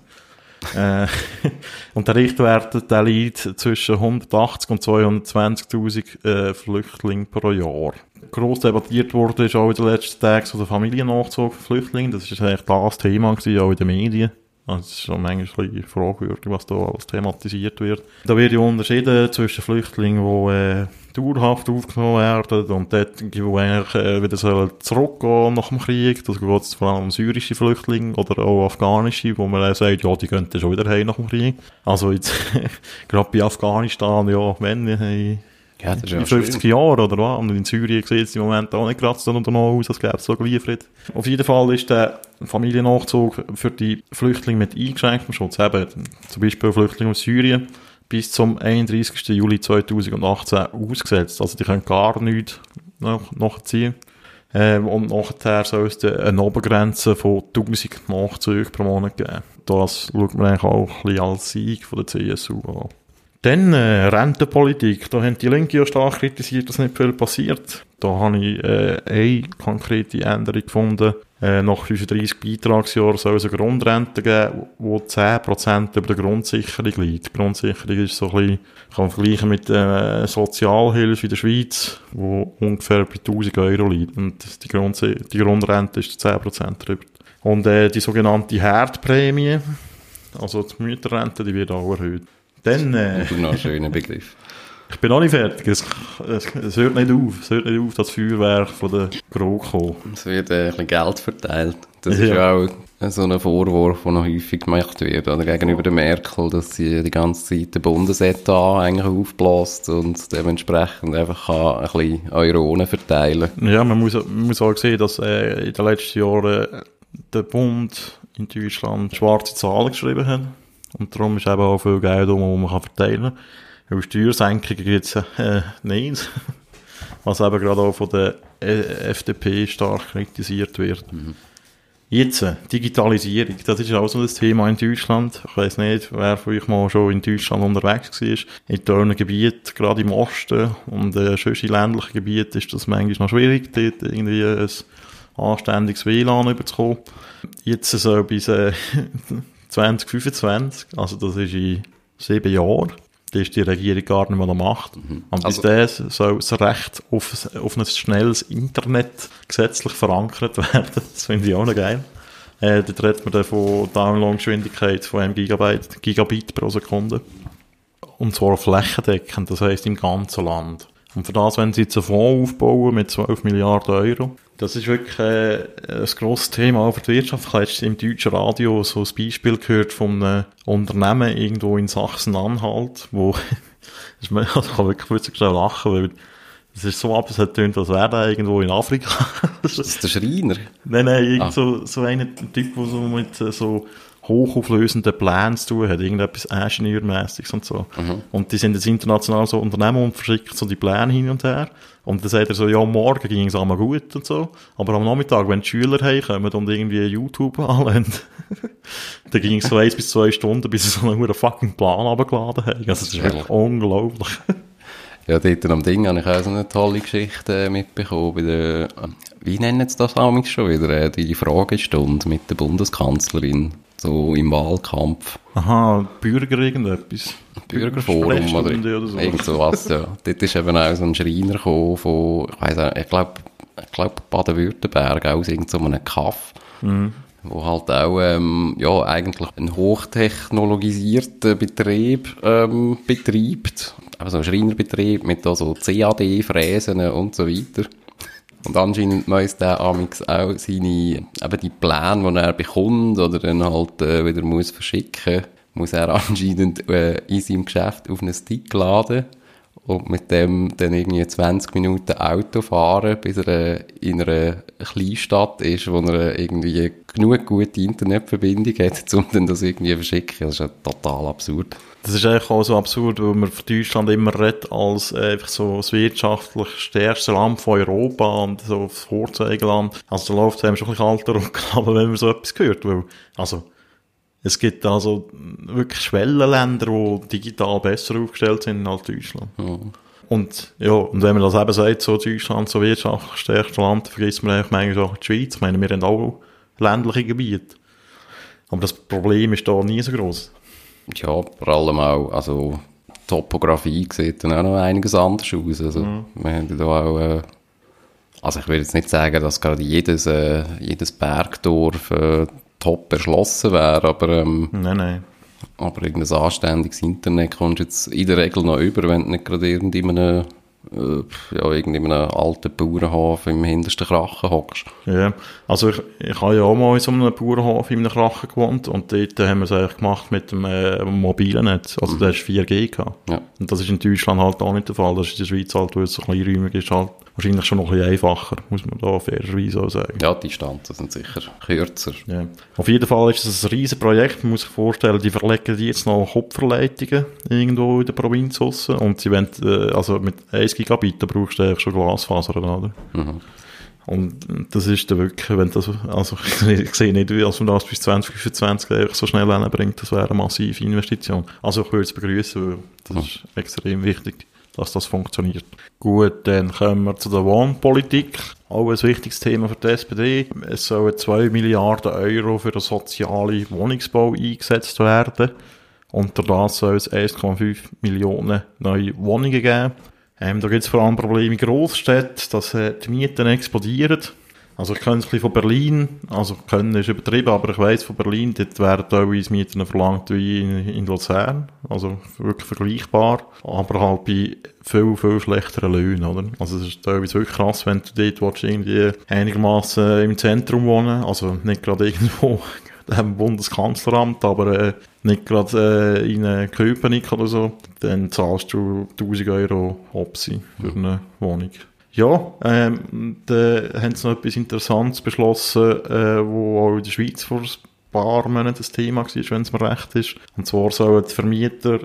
Äh, *laughs* und der Richtwert, der liegt zwischen 180 und 220.000 äh, Flüchtlinge pro Jahr. Gross debattiert wurde ist auch in den letzten Tagen so der Familiennachzug für Flüchtlinge. Das ist eigentlich das Thema gewesen, auch in den Medien. Also es ist schon manchmal ein fragwürdig, was da alles thematisiert wird. Da wird ja unterschieden zwischen Flüchtlingen, die äh, dauerhaft aufgenommen werden und dort, eigentlich äh, wieder sollen zurückgehen nach dem Krieg. Das geht jetzt vor allem um syrische Flüchtlinge oder auch afghanische, wo man dann sagt, ja, die gehen dann schon wieder heim nach dem Krieg. Also jetzt, *laughs* gerade bei Afghanistan, ja, wenn, Ja, das ist in ja 50 schön. Jahren, oder was? Und in Syrien sieht es im Moment auch nicht gerade so aus, als gäbe es so geliefert. Auf jeden Fall ist der Familiennachzug für die Flüchtlinge mit eingeschränktem Schutz, eben zum Beispiel Flüchtlinge aus Syrien, bis zum 31. Juli 2018 ausgesetzt. Also die können gar nichts nach, nachziehen. Ähm, und nachher soll es eine Obergrenze von 1000 Nachzügen pro Monat geben. Das schaut man eigentlich auch ein bisschen als Sieg von der CSU an. Dann äh, Rentenpolitik. Da haben die Linke ja stark kritisiert, dass nicht viel passiert. Da habe ich äh, eine konkrete Änderung gefunden. Äh, nach 35 Beitragsjahren soll es eine Grundrente geben, die 10% über der Grundsicherung liegt. Die Grundsicherung ist so ein bisschen, kann man vergleichen mit äh, Sozialhilfe in der Schweiz, wo ungefähr bei 1000 Euro liegt. Und die, Grundsi die Grundrente ist 10% drüber. Und äh, die sogenannte Herdprämie, also die Mütterrente, die wird auch erhöht. Dann, äh, Das ist noch ein schöner Begriff. Ich bin noch nicht fertig. Es, es, es hört nicht auf. Es hört nicht auf, das Feuerwerk von der GroKo. Es wird äh, ein bisschen Geld verteilt. Das ist Ja. ja auch so ein Vorwurf, der noch häufig gemacht wird, oder gegenüber der Merkel, dass sie die ganze Zeit den Bundesetat eigentlich aufbläst und dementsprechend einfach kann ein bisschen Euronen verteilen. Ja, man muss, man muss auch sehen, dass äh, in den letzten Jahren äh, der Bund in Deutschland schwarze Zahlen geschrieben hat. Und darum ist eben auch viel Geld um, das man kann verteilen kann. Weil Steuersenkungen gibt es äh, nicht. Was eben gerade auch von der äh, FDP stark kritisiert wird. Jetzt, äh, Digitalisierung, das ist auch so ein Thema in Deutschland. Ich weiss nicht, wer von euch mal schon in Deutschland unterwegs war. In diesen Gebieten, gerade im Osten und äh, schon in ländlichen Gebieten ist das manchmal noch schwierig, dort irgendwie ein anständiges WLAN überzukommen. Jetzt so bis äh, *laughs* 2025, also das ist in sieben Jahren, dann ist die Regierung gar nicht mehr Macht. Und bis Also- das soll das Recht auf, auf ein schnelles Internet gesetzlich verankert *laughs* werden. Das finde ich auch noch geil. Äh, dort redet man dann von Downloadgeschwindigkeit von einem Gigabyte, Gigabit pro Sekunde. Und zwar flächendeckend, das heisst im ganzen Land. Und für das, wenn sie jetzt einen Fonds aufbauen mit 12 Milliarden Euro, das ist wirklich äh, ein grosses Thema auch für die Wirtschaft. Ich habe jetzt im deutschen Radio so ein Beispiel gehört von einem Unternehmen irgendwo in Sachsen-Anhalt, wo *laughs* also ich kann wirklich wirklich schnell lachen, weil es ist so ab, es hat tönt, als wäre der irgendwo in Afrika. Das ist der Schreiner. Nein, nein, irgend Ah. so, so einer Typ, der so mit äh, so hochauflösenden Plänen zu tun hat, irgendetwas Ingenieurmäßiges und so. Und die sind jetzt international so Unternehmen und verschicken so die Pläne hin und her. Und dann sagt er so, ja, morgen ging es einmal gut und so. Aber am Nachmittag, wenn die Schüler heimkommen und irgendwie YouTube anlegen, *laughs* dann ging es so eins bis zwei Stunden, bis sie so einen fucking Plan runtergeladen haben. Also, das ist wirklich unglaublich. Ja, dort am Ding habe ich auch so eine tolle Geschichte äh, mitbekommen. Bei der, wie nennen sie das amigs schon wieder? Äh, Die Fragestunde mit der Bundeskanzlerin. So im Wahlkampf. Aha, Bürger irgendetwas. Bürgerforum oder, oder so. irgend sowas, ja. Dort ist eben auch so ein Schreiner gekommen von, ich weiss auch, ich glaube, ich glaub Baden-Württemberg, aus irgend so Kaff. Wo halt auch, ähm, ja, eigentlich einen hochtechnologisierten Betrieb, ähm, betreibt. Also ein Schreinerbetrieb mit so CAD-Fräsen und so weiter. Und anscheinend muss der Amix auch seine, eben die Pläne, die er bekommt oder dann halt äh, wieder muss verschicken, muss er *laughs* anscheinend äh, in seinem Geschäft auf einen Stick laden und mit dem dann irgendwie 20 Minuten Auto fahren, bis er äh, in einer Kleinstadt ist, wo er irgendwie genug gute Internetverbindung hat, *laughs* um dann das irgendwie verschicken. Das ist ja total absurd. Das ist eigentlich auch so absurd, weil man von Deutschland immer redet als äh, einfach so das wirtschaftlich stärkste Land von Europa und so das Vorzeigeland. Also da läuft es einem schon ein bisschen alter Rücken, *laughs* wenn man so etwas hört, weil, also, es gibt also wirklich Schwellenländer, die digital besser aufgestellt sind als Deutschland. Und, ja, und wenn man das eben sagt, so Deutschland, so wirtschaftlich stärkste Land, vergisst man eigentlich manchmal auch die Schweiz. Ich meine, wir haben auch ländliche Gebiete. Aber das Problem ist da nie so groß. Ja, vor allem auch, also, Topografie sieht dann auch noch einiges anders aus. Also, wir haben da auch, äh, also ich will jetzt nicht sagen, dass gerade jedes, äh, jedes Bergdorf äh, top erschlossen wäre, aber, ähm, Nein, nein. aber irgendein anständiges Internet kommst du jetzt in der Regel noch über, wenn du nicht gerade irgendwie in einem, äh, ja, irgendwie in einem alten Bauernhof im hintersten Krachen hockst. Ja, also ich, ich habe ja auch mal in so einem Bauernhof in einem Krachen gewohnt und dort haben wir es eigentlich gemacht mit dem äh, mobilen Netz. Also der ist 4G gehabt. Ja. Und das ist in Deutschland halt auch nicht der Fall. Das ist in der Schweiz halt, weil es so kleinräumig ist, halt wahrscheinlich schon noch ein bisschen einfacher, muss man da fairerweise auch sagen. Ja, die Distanzen sind sicher kürzer. Ja. Auf jeden Fall ist es ein riesen Projekt. Man muss sich vorstellen, die verlegen jetzt noch Kupferleitungen irgendwo in der Provinz raus. Und sie wollen, äh, also mit 1 Gigabit, da brauchst du eigentlich schon Glasfaser, oder? Und das ist dann wirklich, wenn das, also *laughs* ich sehe nicht, wie als man das bis 2025 eigentlich so schnell hinbringt, das wäre eine massive Investition. Also ich würde es begrüßen, weil das ist extrem wichtig, dass das funktioniert. Gut, dann kommen wir zu der Wohnpolitik. Auch ein wichtiges Thema für die SPD. Es sollen 2 Milliarden Euro für den sozialen Wohnungsbau eingesetzt werden. Und das soll es 1,5 Millionen neue Wohnungen geben. Ähm, da gibt es vor allem Probleme in Großstädten, dass äh, die Mieten explodieren. Also ich kenne es ein bisschen von Berlin, also können ist übertrieben, aber ich weiss von Berlin, dort werden teilweise Mieten verlangt wie in, in Luzern, also wirklich vergleichbar, aber halt bei viel, viel schlechteren Löhnen, oder? Also es ist teilweise wirklich krass, wenn du dort willst, irgendwie einigermaßen im Zentrum wohnen, also nicht gerade irgendwo im Bundeskanzleramt, aber äh, nicht gerade äh, in äh, Köpenick oder so, dann zahlst du 1000 Euro Hopsi für eine Wohnung. Ja, ähm, da haben sie noch etwas Interessantes beschlossen, äh, wo auch in der Schweiz vor ein paar Monaten das Thema war, wenn es mir recht ist. Und zwar sollen die Vermieter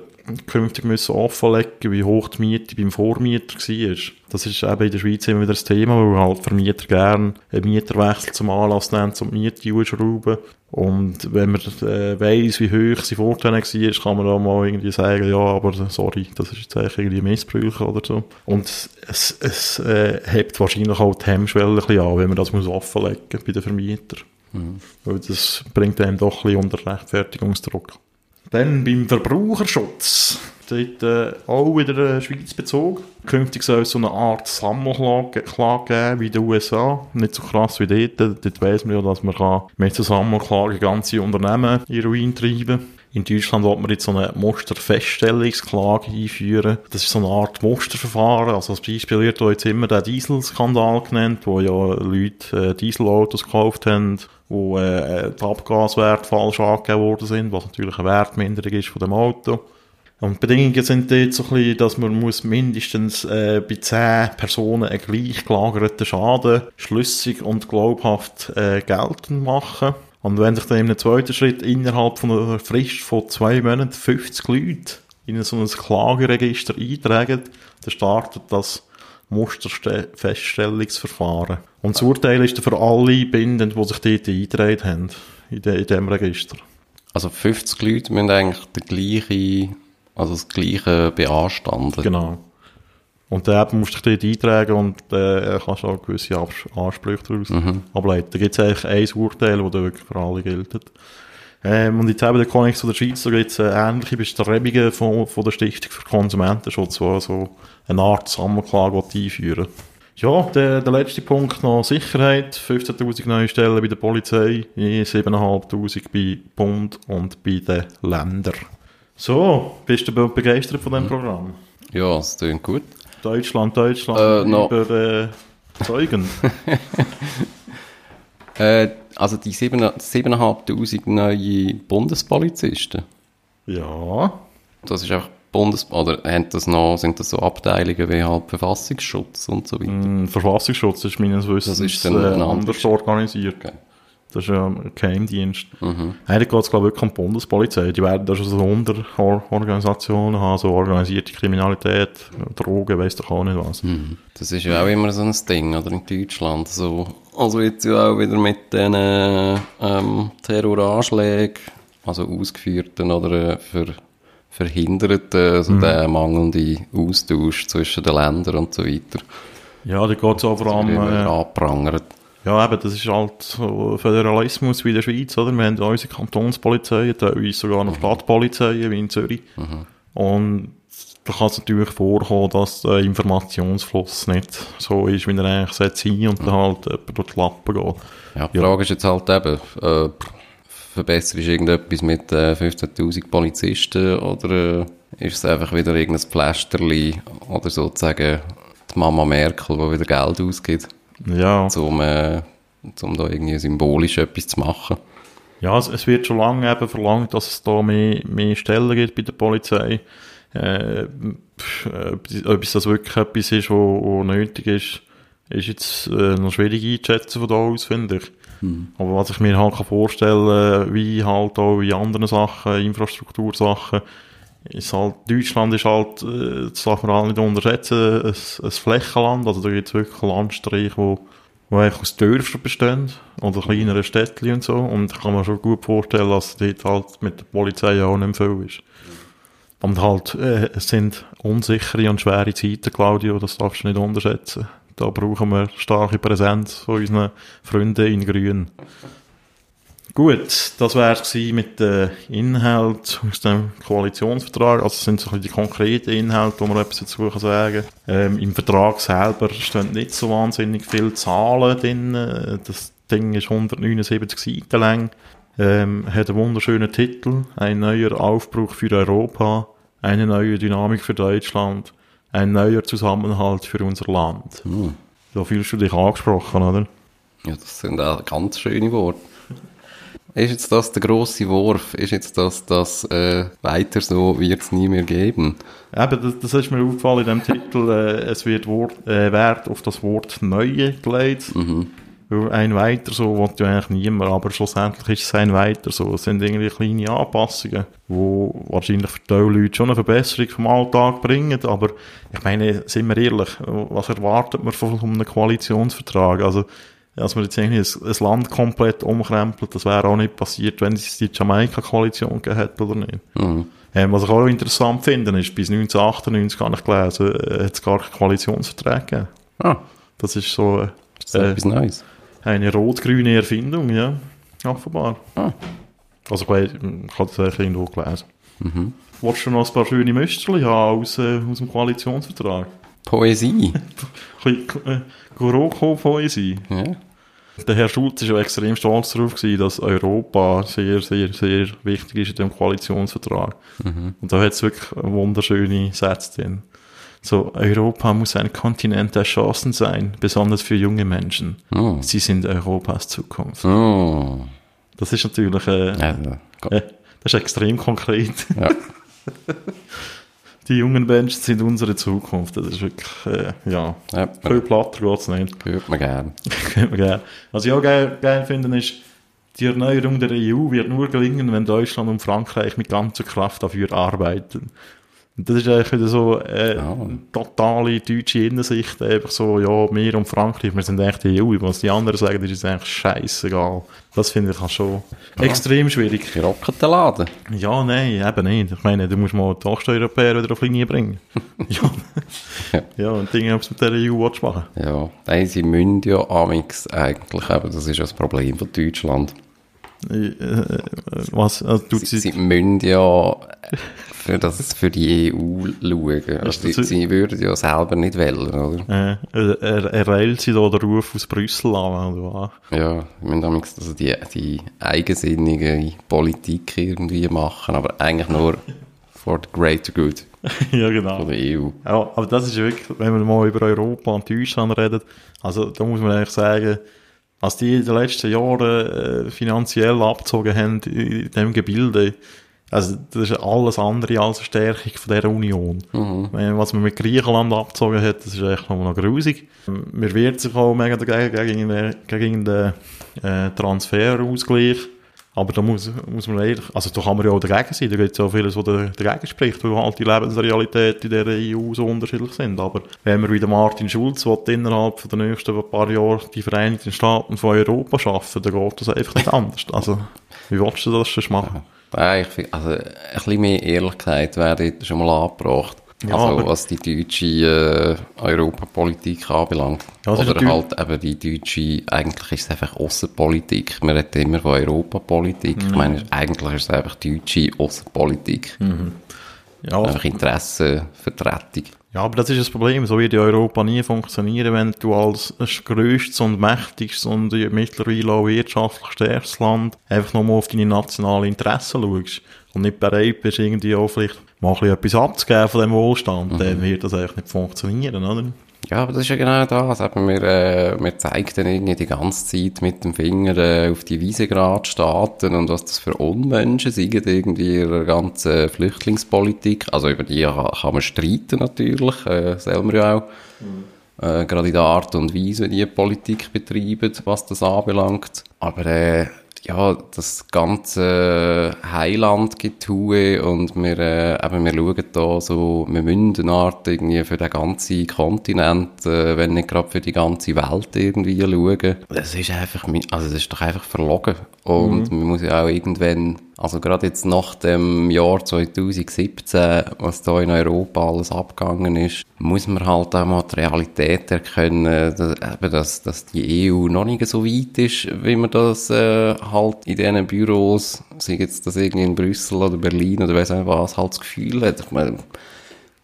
künftig müssen offenlegen, wie hoch die Miete beim Vormieter war. Das ist eben in der Schweiz immer wieder das Thema, weil halt Vermieter gerne einen Mieterwechsel zum Anlass nehmen, um die Miete hochzuschrauben. Und wenn man äh, weiss, wie hoch sie vorher war, kann man da mal irgendwie sagen, ja, aber sorry, das ist jetzt eigentlich irgendwie Missbrauch oder so. Und es, es äh, hebt wahrscheinlich auch die Hemmschwelle ein bisschen an, wenn man das muss offenlegen bei den Vermietern. Weil das bringt einem doch ein bisschen unter Rechtfertigungsdruck. Dann beim Verbraucherschutz. Dort äh, auch wieder äh, bezogen. Künftig soll es so eine Art Sammelklage Klage geben wie in den USA. Nicht so krass wie dort. Dort weiss man ja, dass man kann mit so Sammelklage ganze Unternehmen in Ruin treiben in Deutschland wird man jetzt so eine Musterfeststellungsklage einführen. Das ist so eine Art Musterverfahren. Also als Beispiel wird jetzt immer der Dieselskandal genannt, wo ja Leute äh, Dieselautos gekauft haben, wo äh, die Abgaswerte falsch angegeben worden sind, was natürlich eine Wertminderung ist von dem Auto. Und die Bedingungen sind dort so ein bisschen, dass man muss mindestens äh, bei zehn Personen einen gleich gelagerten Schaden schlüssig und glaubhaft äh, geltend machen. Und wenn sich dann im zweiten Schritt innerhalb von einer Frist von zwei Monaten 50 Leute in so ein Klageregister eintragen, dann startet das Musterfeststellungsverfahren. Und das Urteil ist dann für alle bindend, die sich dort eingetragen haben, in, de, in diesem Register. Also 50 Leute müssen eigentlich den gleichen, also das gleiche beanstanden. Genau. Und dann musst du dich dort eintragen und äh, kannst auch gewisse Ansprüche daraus ableiten. Da gibt es eigentlich ein Urteil, das dann wirklich für alle gilt. Ähm, und jetzt eben der Konnex zu der Schweiz, da gibt es äh, ähnliche Bestrebungen von, von der Stiftung für Konsumentenschutz, die so eine Art Sammelklage einführen Ja, der, der letzte Punkt noch Sicherheit. 15.000 neue Stellen bei der Polizei, je 7.500 bei Bund und bei den Ländern. So, bist du be- begeistert von diesem Programm? Ja, das klingt gut. Deutschland, Deutschland, Äh, noch- über äh, Zeugen. *laughs* Äh, also die 7 7'500 neue Bundespolizisten, ja, das ist einfach Bundes... Oder haben das noch, sind das so Abteilungen wie halt Verfassungsschutz und so weiter? ein Verfassungsschutz ist meines Wissens Das ist dann äh, anders organisiert. Okay. Das ist ja ein Geheimdienst. Mhm. Eigentlich geht es, glaube ich, wirklich um die Bundespolizei. Die werden da schon so Unterorganisationen haben, so organisierte Kriminalität, Drogen, weiss doch auch nicht was. Mhm. Das ist ja auch immer so ein Ding, oder, in Deutschland. So, also jetzt ja auch wieder mit den ähm, Terroranschlägen, also ausgeführten oder äh, ver, verhinderten, also der mangelnde Austausch zwischen den Ländern und so weiter. Ja, da geht es auch vor allem... Äh. Ja, eben, das ist halt so Föderalismus wie in der Schweiz, oder? Wir haben unsere Kantonspolizei, teilweise sogar noch Stadtpolizei, wie in Zürich. Und da kann es natürlich vorkommen, dass der Informationsfluss nicht so ist, wie er eigentlich sollte sein und dann halt jemand durch die Lappen geht. Ja, die Frage ist jetzt halt eben, äh, verbesserst du irgendetwas mit äh, 15'000 Polizisten oder äh, ist es einfach wieder irgendein Pflasterli oder sozusagen die Mama Merkel, die wieder Geld ausgibt, Ja, um, äh, um da irgendwie symbolisch etwas zu machen? ja es, es wird schon lange eben verlangt, dass es da mehr, mehr Stellen gibt bei der Polizei. Äh, äh, ob das wirklich etwas ist, wo nötig ist, ist jetzt äh, noch schwierig einzuschätzen von da aus, finde ich. Aber was ich mir halt kann vorstellen, wie halt auch in anderen Sachen, Infrastruktursachen, ist halt, Deutschland ist halt, das darf man auch nicht unterschätzen, ein, ein Flächenland, also da gibt es wirklich Landstriche, wo, wo eigentlich aus Dörfern bestehen, oder kleinere Städtchen und so, und ich kann mir schon gut vorstellen, dass dort halt mit der Polizei auch nicht viel ist. Und halt, äh, es sind unsichere und schwere Zeiten, Claudio, das darfst du nicht unterschätzen. Da brauchen wir starke Präsenz von unseren Freunden in Grün. Gut, das wäre es mit den Inhalten aus dem Koalitionsvertrag. Also es sind so ein bisschen die konkreten Inhalte, wo man etwas dazu kann sagen ähm, Im Vertrag selber stehen nicht so wahnsinnig viele Zahlen drin. Das Ding ist 179 Seiten lang. Ähm, hat einen wunderschönen Titel. Ein neuer Aufbruch für Europa. Eine neue Dynamik für Deutschland. Ein neuer Zusammenhalt für unser Land. Da fühlst du dich angesprochen, oder? Ja, das sind auch ganz schöne Worte. Ist jetzt das der grosse Wurf? Ist jetzt das, das äh, weiter so wird es nie mehr geben? Eben, das, das ist mir aufgefallen in dem Titel, äh, es wird Wort, äh, Wert auf das Wort Neue gelegt. Weil Ein weiter so will ja eigentlich niemand, aber schlussendlich ist es ein weiter so. Es sind irgendwie kleine Anpassungen, die wahrscheinlich für die Leute schon eine Verbesserung vom Alltag bringen, aber ich meine, sind wir ehrlich, was erwartet man von einem Koalitionsvertrag? Also, dass man jetzt irgendwie ein, ein Land komplett umkrempelt, das wäre auch nicht passiert, wenn es die Jamaika-Koalition gegeben hätte oder nicht. Mhm. Ähm, was ich auch interessant finde, ist, bis 1998 gar nicht gelesen, äh, hat es gar keine Koalitionsverträge gegeben. Ah, Das ist so äh, das ist Äh. eine rot-grüne Erfindung, ja. Offenbar. Ah. Also ich, weiss, ich habe das eigentlich irgendwo gelesen. willst du noch ein paar schöne Müsterli haben aus, äh, aus dem Koalitionsvertrag? Poesie. Äh, Goroko-Poesie. Ja. Der Herr Schulz war ja extrem stolz darauf, gewesen, dass Europa sehr, sehr, sehr wichtig ist in dem Koalitionsvertrag. Und da hat es wirklich wunderschöne Sätze drin. So, Europa muss ein Kontinent der Chancen sein, besonders für junge Menschen. Oh. Sie sind Europas Zukunft. Oh. Das ist natürlich, äh, Also, äh, das ist extrem konkret. ja. *laughs* Die jungen Menschen sind unsere Zukunft. Das ist wirklich, äh, ja, Ja, viel platter geht's nicht. hört man gern. *laughs* Kennt man gerne. Was ich auch geil, geil finde, ist, die Erneuerung der EU wird nur gelingen, wenn Deutschland und Frankreich mit ganzer Kraft dafür arbeiten. Und das ist eigentlich wieder so äh, Ja. totale deutsche Innensicht, einfach so, ja, wir und Frankreich, wir sind echt die EU, was die anderen sagen, das ist eigentlich scheißegal. Das finde ich auch schon extrem schwierig. Den Laden. Ja, nein, eben nicht. Ich meine, du musst mal die Osteuropäer wieder auf Linie bringen. ja. *laughs* Ja. ja, und Dinge, ob es mit der EU willst machen Ja, nein, sie müssen ja amix eigentlich, eben, das ist ja das Problem von Deutschland. Äh, äh, Was, also, tut Sie, sie, sie müssen ja für, das, für die EU schauen. Also, das sie, würden ja selber nicht wählen, oder? äh, er, er, er reilt sie da den Ruf aus Brüssel an, oder was? Ja, wir müssen also die, die eigensinnige Politik irgendwie machen, aber eigentlich nur for the greater good *laughs* ja, genau. von der EU. Ja, aber das ist wirklich, wenn man mal über Europa und Deutschland redet, also da muss man eigentlich sagen, als die in den letzten Jahren äh, finanziell abgezogen haben in dem Gebilde, also das ist alles andere als eine Stärkung von dieser Union. Wenn- Was man mit Griechenland abgezogen hat, das ist echt noch noch grusig. Man wehrt sich auch mega dagegen, gegen den, gegen den äh, Transferausgleich. Aber da muss, muss man ehrlich, also da kann man ja auch dagegen sein, da gibt es ja vieles, was da- dagegen spricht, weil halt die Lebensrealitäten in der EU so unterschiedlich sind. Aber wenn man wie der Martin Schulz will, innerhalb von den nächsten paar Jahren die Vereinigten Staaten von Europa schaffen, dann geht das einfach nicht anders. Also, wie willst du das schon machen? Nein, ich finde, also, ein bisschen mehr Ehrlichkeit wäre schon mal angebracht. Ja, also, was die deutsche äh, Europapolitik anbelangt. Ja, Oder halt eben die deutsche, eigentlich ist es einfach Außenpolitik. Man redet immer von Europapolitik. Mhm. Ich meine, eigentlich ist es einfach deutsche Außenpolitik. Ja, Einfach Interessenvertretung. Ja, aber das ist das Problem. So wird Europa nie funktionieren, wenn du als das grösstes und mächtigstes und mittlerweile auch wirtschaftlich stärkstes Land einfach nochmal auf deine nationalen Interessen schaust und nicht bereit bist, irgendwie auch vielleicht mal ein bisschen etwas abzugeben von dem Wohlstand, dann wird das eigentlich nicht funktionieren, oder? Ja, aber das ist ja genau das. Eben, wir, äh, wir zeigen dann irgendwie die ganze Zeit mit dem Finger äh, auf die Visegrad-Staaten und was das für Unmenschen sind, irgendwie ihrer ganzen Flüchtlingspolitik. Also über die kann man streiten natürlich, äh, sehen wir ja auch. Äh, gerade in der Art und Weise, wie die Politik betreiben, was das anbelangt. Aber äh, ja, das ganze Heilandgetue und wir, äh, eben, wir schauen da so, wir müssen eine Art irgendwie für den ganzen Kontinent, äh, wenn nicht gerade für die ganze Welt irgendwie schauen. Das ist einfach, also das ist doch einfach verlogen. Und man muss ja auch irgendwann, also gerade jetzt nach dem Jahr 2017, was da in Europa alles abgegangen ist, muss man halt auch mal die Realität erkennen, dass, eben, dass, dass die EU noch nicht so weit ist, wie man das äh, halt in diesen Büros, sei jetzt das irgendwie in Brüssel oder Berlin oder weiss nicht was, halt das Gefühl hat. Ich meine,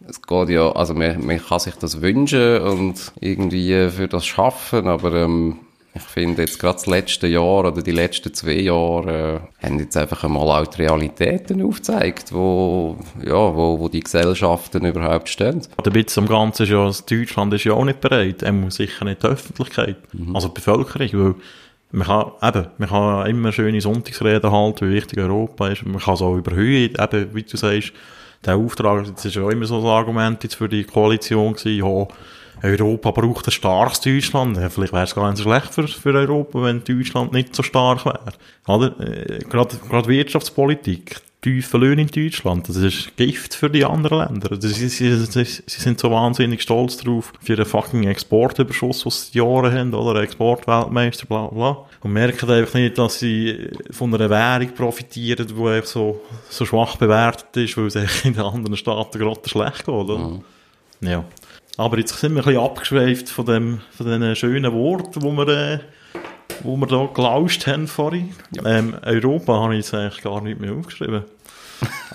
es geht ja, also man, man kann sich das wünschen und irgendwie für das schaffen, aber ähm, ich finde jetzt gerade das letzte Jahr oder die letzten zwei Jahre äh, haben jetzt einfach einmal auch die Realitäten aufgezeigt, wo, ja, wo, wo die Gesellschaften überhaupt stehen. Der Witz am Ganzen ist ja, Deutschland ist ja auch nicht bereit. Er muss sicher nicht die Öffentlichkeit. Also die Bevölkerung, weil man kann, eben, man kann immer schöne Sonntagsreden halten, wie wichtig Europa ist. Man kann es auch überhöhen, eben, wie du sagst, der Auftrag, das ist ja auch immer so ein Argument jetzt für die Koalition gewesen, ja, Europa braucht ein starkes Deutschland. Vielleicht wäre es gar nicht so schlecht für, für Europa, wenn Deutschland nicht so stark wäre. Oder? Äh, Gerade, gerade Wirtschaftspolitik, tiefe Löhne in Deutschland, das ist Gift für die anderen Länder. Das ist, sie, sie, sie sind so wahnsinnig stolz drauf, für den fucking Exportüberschuss, den sie Jahre haben, oder? Exportweltmeister, bla, bla. Und merken einfach nicht, dass sie von einer Währung profitieren, die einfach so, so schwach bewertet ist, weil es *laughs* in den anderen Staaten gerade schlecht geht, oder? Ja. Aber jetzt sind wir ein bisschen abgeschweift von dem, von diesen schönen Worten, wo wir, äh, wo wir da gelauscht haben vorhin. Ähm, Europa habe ich jetzt eigentlich gar nicht mehr aufgeschrieben.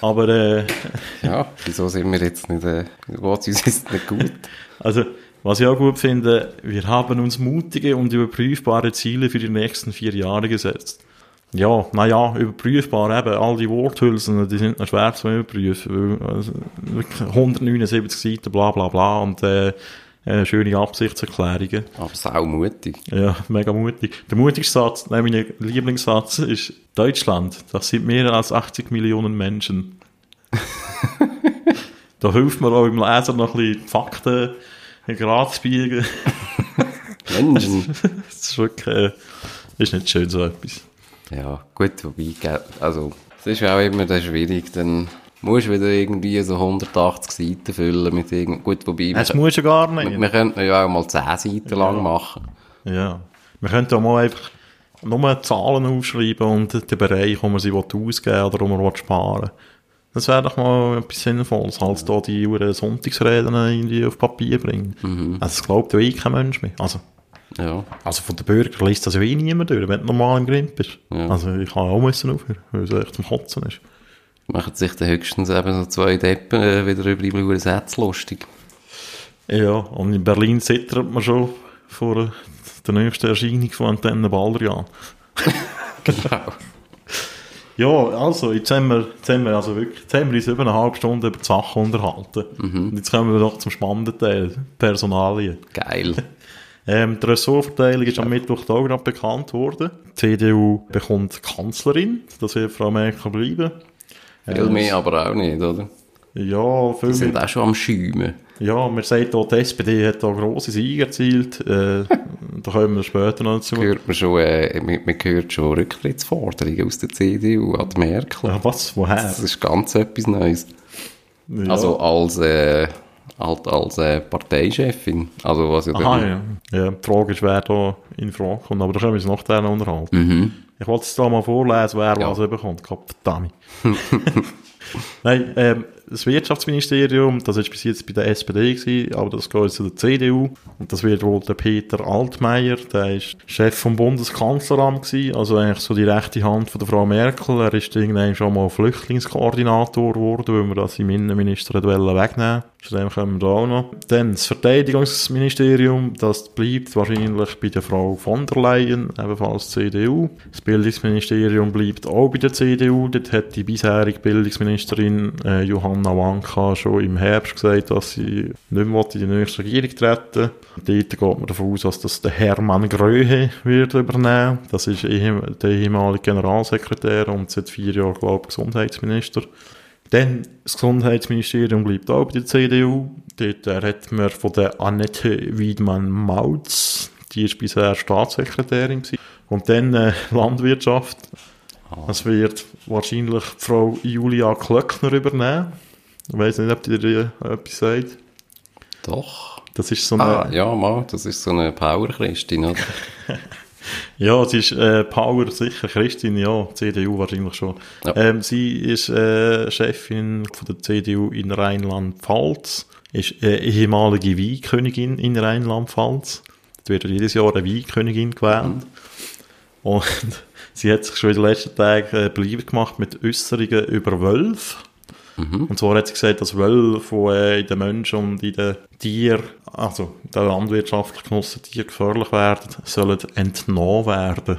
Aber, äh, *laughs* Ja, wieso sind wir jetzt nicht, äh, was uns ist nicht gut? also, was ich auch gut finde, wir haben uns mutige und überprüfbare Ziele für die nächsten vier Jahre gesetzt. Ja, naja, überprüfbar eben, all die Worthülsen, die sind noch schwer zu überprüfen, weil, also, wirklich 179 Seiten, bla bla bla, und, äh, äh, schöne Absichtserklärungen. Aber saumutig. Ja, mega mutig. Der mutigste Satz, nein, mein Lieblingssatz ist Deutschland. Das sind mehr als 80 Millionen Menschen. *laughs* da hilft mir auch im Leser noch ein bisschen Fakten gerade zu biegen. Menschen. *laughs* Das ist wirklich, äh, ist nicht schön so etwas. Ja, gut, wobei, also, es ist ja auch immer dann schwierig, dann musst du wieder irgendwie so 180 Seiten füllen mit irgend, gut, wobei, Das wir, muss ja gar nicht. wir könnten ja auch mal 10 Seiten lang machen. Ja. Wir könnten auch mal einfach nur Zahlen aufschreiben und den Bereich, wo man sie ausgeben will oder wo man sparen will. Das wäre doch mal etwas Sinnvolles, als da die Uhren Sonntagsreden irgendwie auf Papier bringen. Also, das glaubt ja eh kein Mensch mehr. Also, Ja, also von den Bürgern liest das ja eh niemand durch, wenn du normal im Grimp bist. Ja. Also, ich kann auch müssen aufhören, weil es echt zum Kotzen ist. machen sich dann höchstens eben so zwei Deppen äh, wieder über die blauen Sätze lustig. Ja, und in Berlin zittert man schon vor der nächsten Erscheinung von Antenne Baldrian. *laughs* Genau. Ja, also, jetzt haben wir, jetzt haben wir, also wirklich, jetzt haben wir uns über eine halbe Stunde über die Sachen unterhalten. Und jetzt kommen wir doch zum spannenden Teil, Personalien. Geil. *laughs* Ähm, die Ressortverteilung ist am Mittwoch da gerade bekannt worden. Die CDU bekommt Kanzlerin, das wird Frau Merkel bleiben. Viel mehr aber auch nicht, oder? Ja, viel Die sind auch schon am Schäumen. Ja, man sagt auch, die SPD hat da grosse Siege erzielt. Äh, *laughs* da kommen wir später noch dazu. Hört man schon, äh, man, man hört schon Rücktrittsforderungen aus der CDU an die Merkel. Ja, was? Woher? Das ist ganz etwas Neues. Ja. Also als, äh, halt als äh, Parteichefin. Also was ja Aha, dann- ja. ja. Die Frage ist, wer da in Frage kommt, aber da können wir uns noch dann unterhalten. Mhm. Ich wollte es da mal vorlesen, wer Ja. was bekommt. Verdammt. Nein, ähm, das Wirtschaftsministerium, das ist bis jetzt bei der SPD gewesen, aber das geht jetzt zu der CDU. Und das wird wohl der Peter Altmaier, der ist Chef vom Bundeskanzleramt gewesen, also eigentlich so die rechte Hand von der Frau Merkel. Er ist irgendwann schon mal Flüchtlingskoordinator geworden, weil wir das im Innenminister wegnehmen Zu dem kommen wir da auch noch. Dann das Verteidigungsministerium, das bleibt wahrscheinlich bei der Frau von der Leyen, ebenfalls CDU. Das Bildungsministerium bleibt auch bei der CDU. Dort hat die bisherige Bildungsministerin äh, Johanna Wanka schon im Herbst gesagt, dass sie nicht mehr in die nächste Regierung treten Dort geht man davon aus, dass das der Hermann Gröhe wird übernehmen. Das ist der ehemalige Generalsekretär und seit vier Jahren, glaube ich, Gesundheitsminister. Dann, das Gesundheitsministerium bleibt auch bei der CDU. Dort äh, hat man von der Annette Wiedmann-Mautz, die ist bisher Staatssekretärin gewesen. Und dann äh, Landwirtschaft. Das wird wahrscheinlich Frau Julia Klöckner übernehmen. Ich weiß nicht, ob äh, etwas sagt. Doch. Das ist so eine, Ah, ja, mal, das ist so eine Power-Christin, oder? *laughs* Ja, sie ist äh, Power sicher, Christine, ja, CDU wahrscheinlich schon. Ja. Ähm, sie ist äh, Chefin von der CDU in Rheinland-Pfalz, ist äh, ehemalige Weinkönigin in Rheinland-Pfalz. Es wird jedes Jahr eine Weinkönigin gewählt. Und *laughs* sie hat sich schon in den letzten Tagen äh, beliebt gemacht mit Äußerungen über Wölfe. Und zwar hat sie gesagt, dass Wölfe von äh, in den Menschen und in den Tieren, also in den landwirtschaftlich genossenen Tieren gefährlich werden, sollen entnommen werden.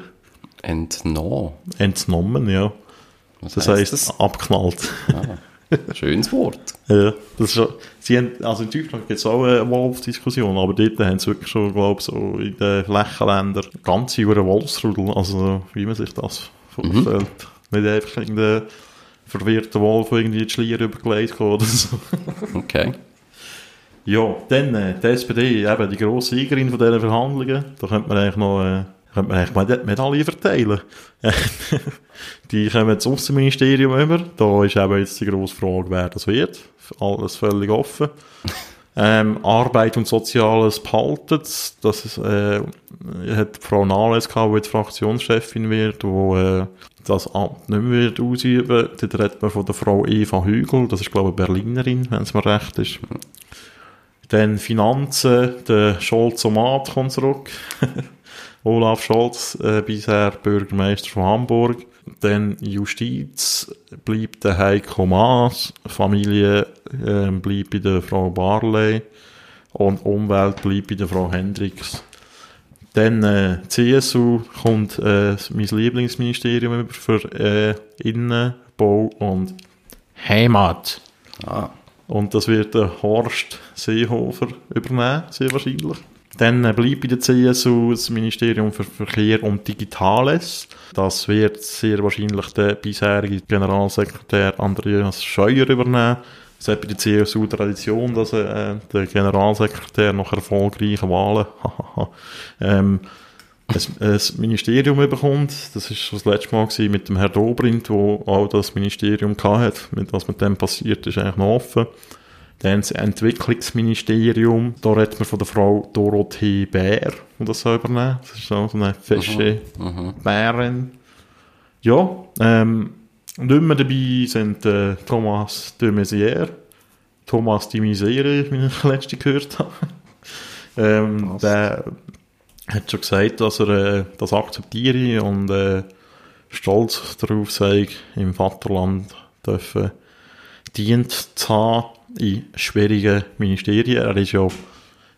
Entnommen. Entnommen, ja. Was Das heisst das? abgeknallt. Schönes Wort. *laughs* ja, das ist schon, sie haben, also in Deutschland gibt es auch eine Wolfsdiskussion, aber dort haben sie wirklich schon, glaube ich, so in den Flächenländern ganze Jahre Wolfsrudel, also wie man sich das vorstellt. Nicht einfach irgendein verwirrter Wolf, irgendwie die Schlier übergelegt oder so. Okay. Ja, dann äh, die SPD, eben die grosse Siegerin von diesen Verhandlungen. Da könnte man eigentlich noch äh, könnte man eigentlich Meda- Medaillen verteilen. *laughs* die kommen ins Außenministerium über. Da ist eben jetzt die grosse Frage, wer das wird. Alles völlig offen. Ähm, Arbeit und Soziales behalten. Das ist, äh, hat Frau Nahles gehabt, die jetzt Fraktionschefin wird, wo äh, das Amt nicht mehr wird ausüben. Dort redet man von der Frau Eva Hügel. Das ist, glaube ich, Berlinerin, wenn es mir recht ist. Dann Finanzen, der Scholz-Omat kommt zurück. *laughs* Olaf Scholz, äh, bisher Bürgermeister von Hamburg. Dann Justiz bleibt der Heiko Maas, Familie äh, bleibt bei der Frau Barley und Umwelt bleibt bei der Frau Hendricks. Dann äh, CSU kommt äh, mein Lieblingsministerium für äh, Innenbau und Heimat. Ah. Und das wird der Horst Seehofer übernehmen, sehr wahrscheinlich. Dann bleibt bei der CSU das Ministerium für Verkehr und Digitales. Das wird sehr wahrscheinlich der bisherige Generalsekretär Andreas Scheuer übernehmen. Es hat bei der CSU Tradition, dass äh, der Generalsekretär nach erfolgreichen Wahlen ähm, ein, Ministerium bekommt. Das ist das letzte Mal mit dem Herrn Dobrindt, wo auch das Ministerium hatte. Was mit dem passiert, ist eigentlich noch offen. Dann das Entwicklungsministerium. Da redet man von der Frau Dorothee Bär, die das soll übernehmen. Das ist so eine fesche Bärin. Ja, ähm, nicht mehr dabei sind äh, Thomas de Maizière, Thomas de Misere, wie ich *laughs* letzte gehört habe. ähm, der hat schon gesagt, dass er äh, das akzeptiere und äh, stolz darauf sei, im Vaterland dürfen dient zu haben in schwierigen Ministerien. Er ist ja,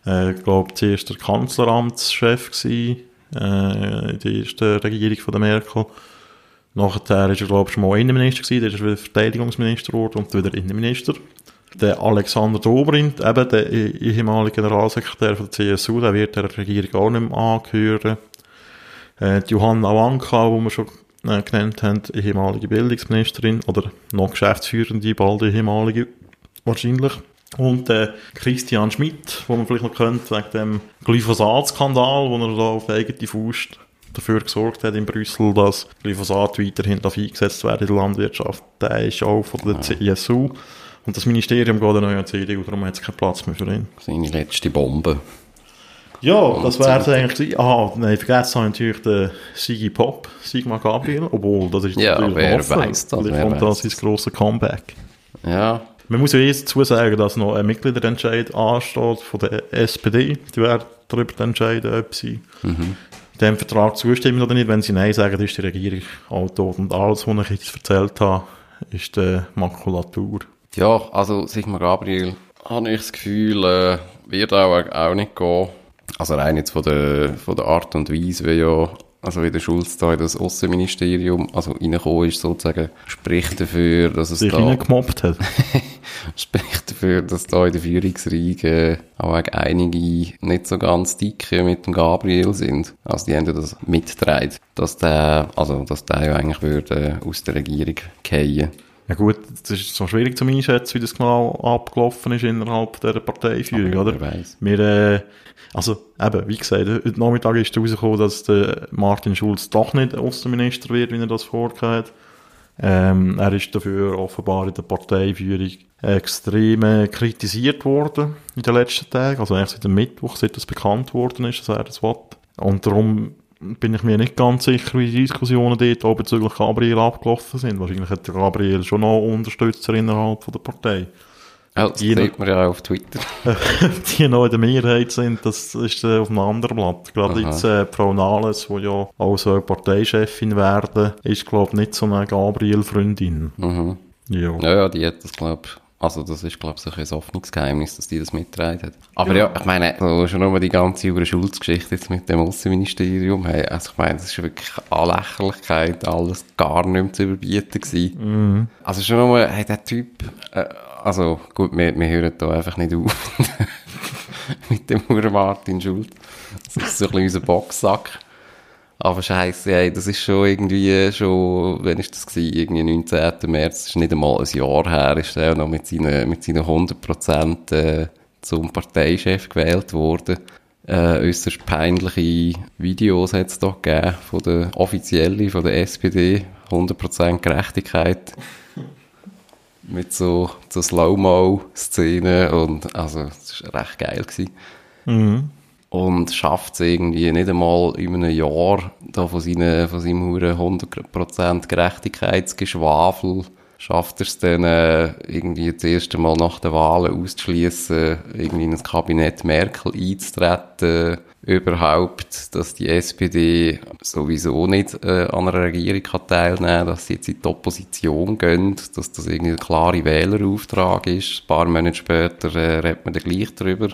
äh, glaube zuerst der Kanzleramtschef gewesen, äh, in der ersten Regierung von der Merkel. Nachher ist er, glaube ich, schon mal Innenminister gewesen, dann ist er wieder Verteidigungsminister geworden und wieder Innenminister. Der Alexander Dobrindt, eben der eh- ehemalige Generalsekretär von der CSU, der wird der Regierung auch nicht mehr angehören. Äh, Johanna Wanka, die wir schon äh, genannt haben, ehemalige Bildungsministerin oder noch Geschäftsführende, bald ehemalige wahrscheinlich. Und äh, Christian Schmidt, wo man vielleicht noch kennt, wegen dem Glyphosat-Skandal, wo er da auf eigene Faust dafür gesorgt hat in Brüssel, dass Glyphosat weiterhin darf eingesetzt werden in der Landwirtschaft. Der ist auch von der CSU. Und das Ministerium geht neu an die CDU, darum hat es keinen Platz mehr für ihn. Seine letzte Bombe. Ja, das wäre es eigentlich. Aha, nein, vergessen habe ich natürlich den Sigi Pop, Sigmar Gabriel, obwohl, das ist Ja, natürlich wer offen. weiss das, Vielleicht wer kommt weiss das ins grosse Comeback. Ja, Man muss ja jetzt dazu sagen, dass noch ein Mitgliederentscheid ansteht von der SPD. Die werden darüber entscheiden, ob sie dem Vertrag zustimmen oder nicht. Wenn sie Nein sagen, ist die Regierung auch tot. Und alles, was ich jetzt erzählt habe, ist die Makulatur. Ja, also Sigmar Gabriel, habe ich das Gefühl, äh, wird auch, auch nicht gehen. Also rein jetzt von der, von der Art und Weise, wie ja, also wie der Schulz da in das Außenministerium, also reingekommen ist sozusagen, spricht dafür, dass es Sich da, reingemobbt hat. *laughs* spricht dafür, dass da in der Führungsriege auch einige nicht so ganz dicke mit dem Gabriel sind. Also die haben ja das mitgetragen, dass der, also, dass der ja eigentlich würde aus der Regierung fallen. Ja gut, es ist so schwierig zu einschätzen, wie das genau abgelaufen ist innerhalb der Parteiführung, Aber oder? weiss. Wir, äh, also eben, wie gesagt, heute Nachmittag ist herausgekommen, dass der Martin Schulz doch nicht Außenminister wird, wie er das vorgehabt hat. Ähm, er ist dafür offenbar in der Parteiführung extrem äh, kritisiert worden in den letzten Tagen, also eigentlich seit dem Mittwoch, seit das bekannt worden ist, dass er das will. Und darum bin ich mir nicht ganz sicher, wie die Diskussionen dort auch bezüglich Gabriel abgelaufen sind. Wahrscheinlich hat Gabriel schon noch Unterstützer innerhalb von der Partei. Ja, das Jeder- sieht man ja auch auf Twitter. *laughs* die noch in der Mehrheit sind, das ist äh, auf einem anderen Blatt. Gerade Aha. jetzt äh, Frau Nahles, die ja auch so Parteichefin werden, ist, glaube ich, nicht so eine Gabriel-Freundin. Mhm. Ja. Ja, ja, die hat das, glaub also das ist, glaube ich, ein offenes Geheimnis, dass die das mitgetragen hat. Aber ja, ich meine, so schon nur die ganze Jure Schulz-Geschichte jetzt mit dem Außenministerium, hey, also ich meine, das ist wirklich an Lächerlichkeit alles gar nicht mehr zu überbieten gewesen. Also schon nur, hey, der Typ, äh, also gut, wir, wir hören da einfach nicht auf *laughs* mit dem Ur Martin Schulz. Das ist so ein bisschen unser Boxsack. Aber scheiße, ey, das ist schon irgendwie schon, wann ist das gewesen? Irgendwie 19. März, ist nicht einmal ein Jahr her, ist er noch mit seinen, mit seinen 100% äh, zum Parteichef gewählt worden. Äh, äußerst peinliche Videos hat es da gegeben, von der offiziellen, von der SPD, 100% Gerechtigkeit. Mit so, so Slow-Mo-Szenen und, also, das war recht geil gewesen. Und schafft es irgendwie nicht einmal in einem Jahr da von, seinen, von seinem huren 100% Gerechtigkeitsgeschwafel schafft er es dann äh, irgendwie das erste Mal nach den Wahlen auszuschließen, irgendwie in das Kabinett Merkel einzutreten, überhaupt, dass die SPD sowieso nicht äh, an einer Regierung kann teilnehmen dass sie jetzt in die Opposition gehen, dass das irgendwie ein klarer Wählerauftrag ist. Ein paar Monate später äh, redet man dann gleich drüber.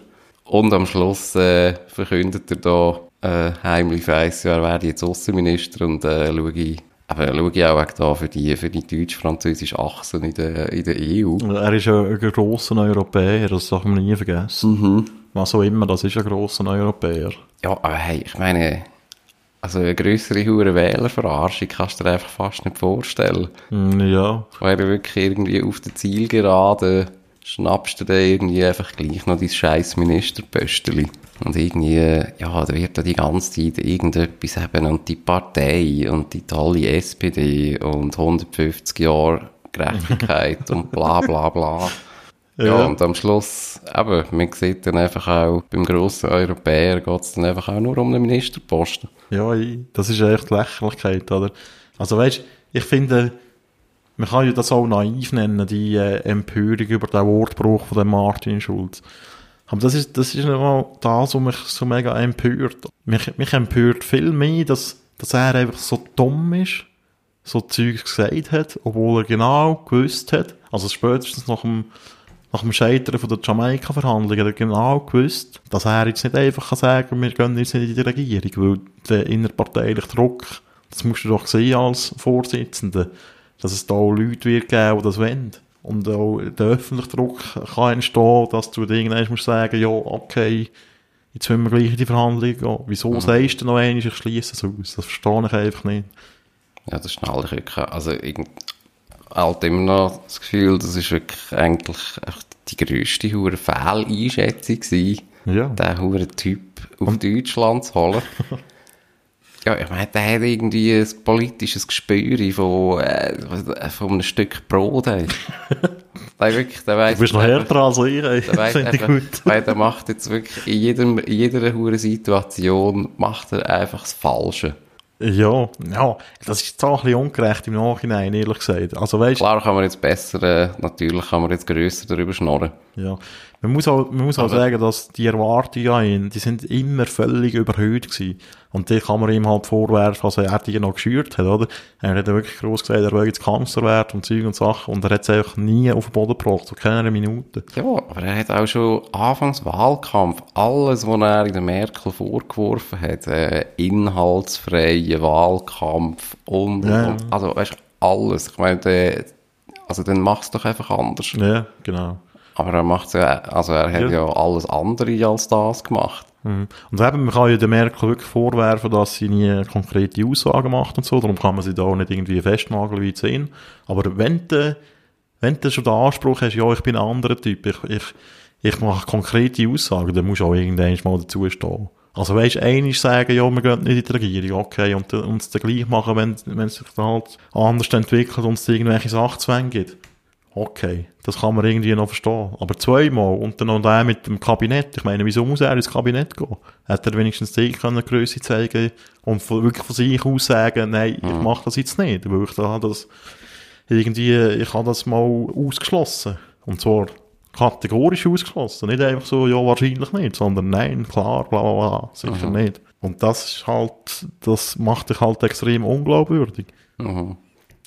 Und am Schluss äh, verkündet er da äh, heimlich weiss, ja, er werde jetzt Außenminister und äh, schaue aber schaue ich auch da für die, für die deutsch-französische Achse in der, in der EU. Er ist ja ein grosser Europäer, das darf man nie vergessen. Was auch immer, das ist ein grosser Europäer. Ja, aber hey, ich meine, also eine grössere hure Wählerverarschung kannst du dir einfach fast nicht vorstellen. Mm, Ja, Weil du wirklich irgendwie auf der Zielgerade schnappst du dann irgendwie einfach gleich noch dein scheiß Ministerpösteli. Und irgendwie, ja, da wird da die ganze Zeit irgendetwas eben und die Partei und die tolle SPD und 150 Jahre Gerechtigkeit und bla bla bla. Ja. Ja. und am Schluss, eben, man sieht dann einfach auch, beim grossen Europäer geht es dann einfach auch nur um den Ministerposten. Ja, das ist echt Lächerlichkeit, oder? Also weißt, ich finde, man kann ja das auch naiv nennen, die äh, Empörung über den Wortbruch von Martin Schulz. Aber das ist, das ist nicht mal das, was mich so mega empört. Mich, mich empört viel mehr, dass, dass er einfach so dumm ist, so Zeugs gesagt hat, obwohl er genau gewusst hat, also spätestens nach dem, nach dem Scheitern von der Jamaika-Verhandlungen er genau gewusst, dass er jetzt nicht einfach kann sagen wir gehen jetzt nicht in die Regierung, weil der innerparteiliche Druck, das musst du doch sehen als Vorsitzender, dass es da auch Leute wird geben, die das wollen. Und auch der öffentliche Druck kann entstehen, dass du irgendwann musst sagen, ja, okay, jetzt wollen wir gleich in die Verhandlungen gehen. Wieso sagst du noch einmal, ich schließe es aus? Das verstehe ich einfach nicht. Ja, das schnell ich wirklich. Also, ich halt immer noch das Gefühl, das ist wirklich eigentlich die grösste hure Fehleinschätzung gewesen, Ja. den hure Typ auf Deutschland zu holen. *laughs* ja, ich meine, der hat irgendwie ein politisches Gespür von, äh, von einem Stück Brot. *laughs* ey. der wirklich, der weiss Du bist noch härter als ich, ey. der weiss einfach, gut. weil der macht jetzt wirklich in, jedem, in jeder hure Situation macht er einfach das Falsche. Ja, ja, das ist jetzt auch ein bisschen ungerecht im Nachhinein, ehrlich gesagt. Also weißt Klar kann man jetzt besser, äh, natürlich kann man jetzt grösser darüber schnurren. Ja. Man muss auch, man muss auch Aber- sagen, dass die Erwartungen an ihn, die sind immer völlig überhöht gewesen. Und die kann man ihm halt vorwerfen, also er die noch geschürt hat, oder? Er hat ja wirklich groß gesagt, er will jetzt Kanzler werden und Zeug und Sachen. Und er hat es einfach nie auf den Boden gebracht, so keine Minute. Ja, aber er hat auch schon anfangs Wahlkampf alles, was er der Merkel vorgeworfen hat, äh, inhaltsfreien Wahlkampf und, Ja. und also weißt du, alles. Ich meine, also dann mach's doch einfach anders. Ja, genau. Aber er macht's ja, also er hat Ja. ja, alles andere als das gemacht. Mhm. Und eben, man kann ja der Merkel wirklich vorwerfen, dass sie nie konkrete Aussagen macht und so, darum kann man sie da auch nicht irgendwie festnageln wie 10. Aber wenn du, wenn du schon den Anspruch hast, ja, ich bin ein anderer Typ, ich, ich, ich mache konkrete Aussagen, dann musst du auch irgendwann mal dazu stehen. Also weisst, einmal sagen, ja, wir gehen nicht in die Regierung, okay, und, es dann gleich machen, wenn, wenn es sich dann halt anders entwickelt und es irgendwelche Sachzwänge gibt. Okay, das kann man irgendwie noch verstehen. Aber zweimal und dann noch der mit dem Kabinett. Ich meine, wieso muss er ins Kabinett gehen? Hätte er wenigstens die können, Größe zeigen und von, wirklich von sich aus sagen, nein, ich mache das jetzt nicht. Weil ich da das irgendwie, ich habe das mal ausgeschlossen. Und zwar kategorisch ausgeschlossen. Nicht einfach so, ja, wahrscheinlich nicht, sondern nein, klar, bla, bla, bla, sicher nicht. Und das ist halt, das macht dich halt extrem unglaubwürdig. Mhm.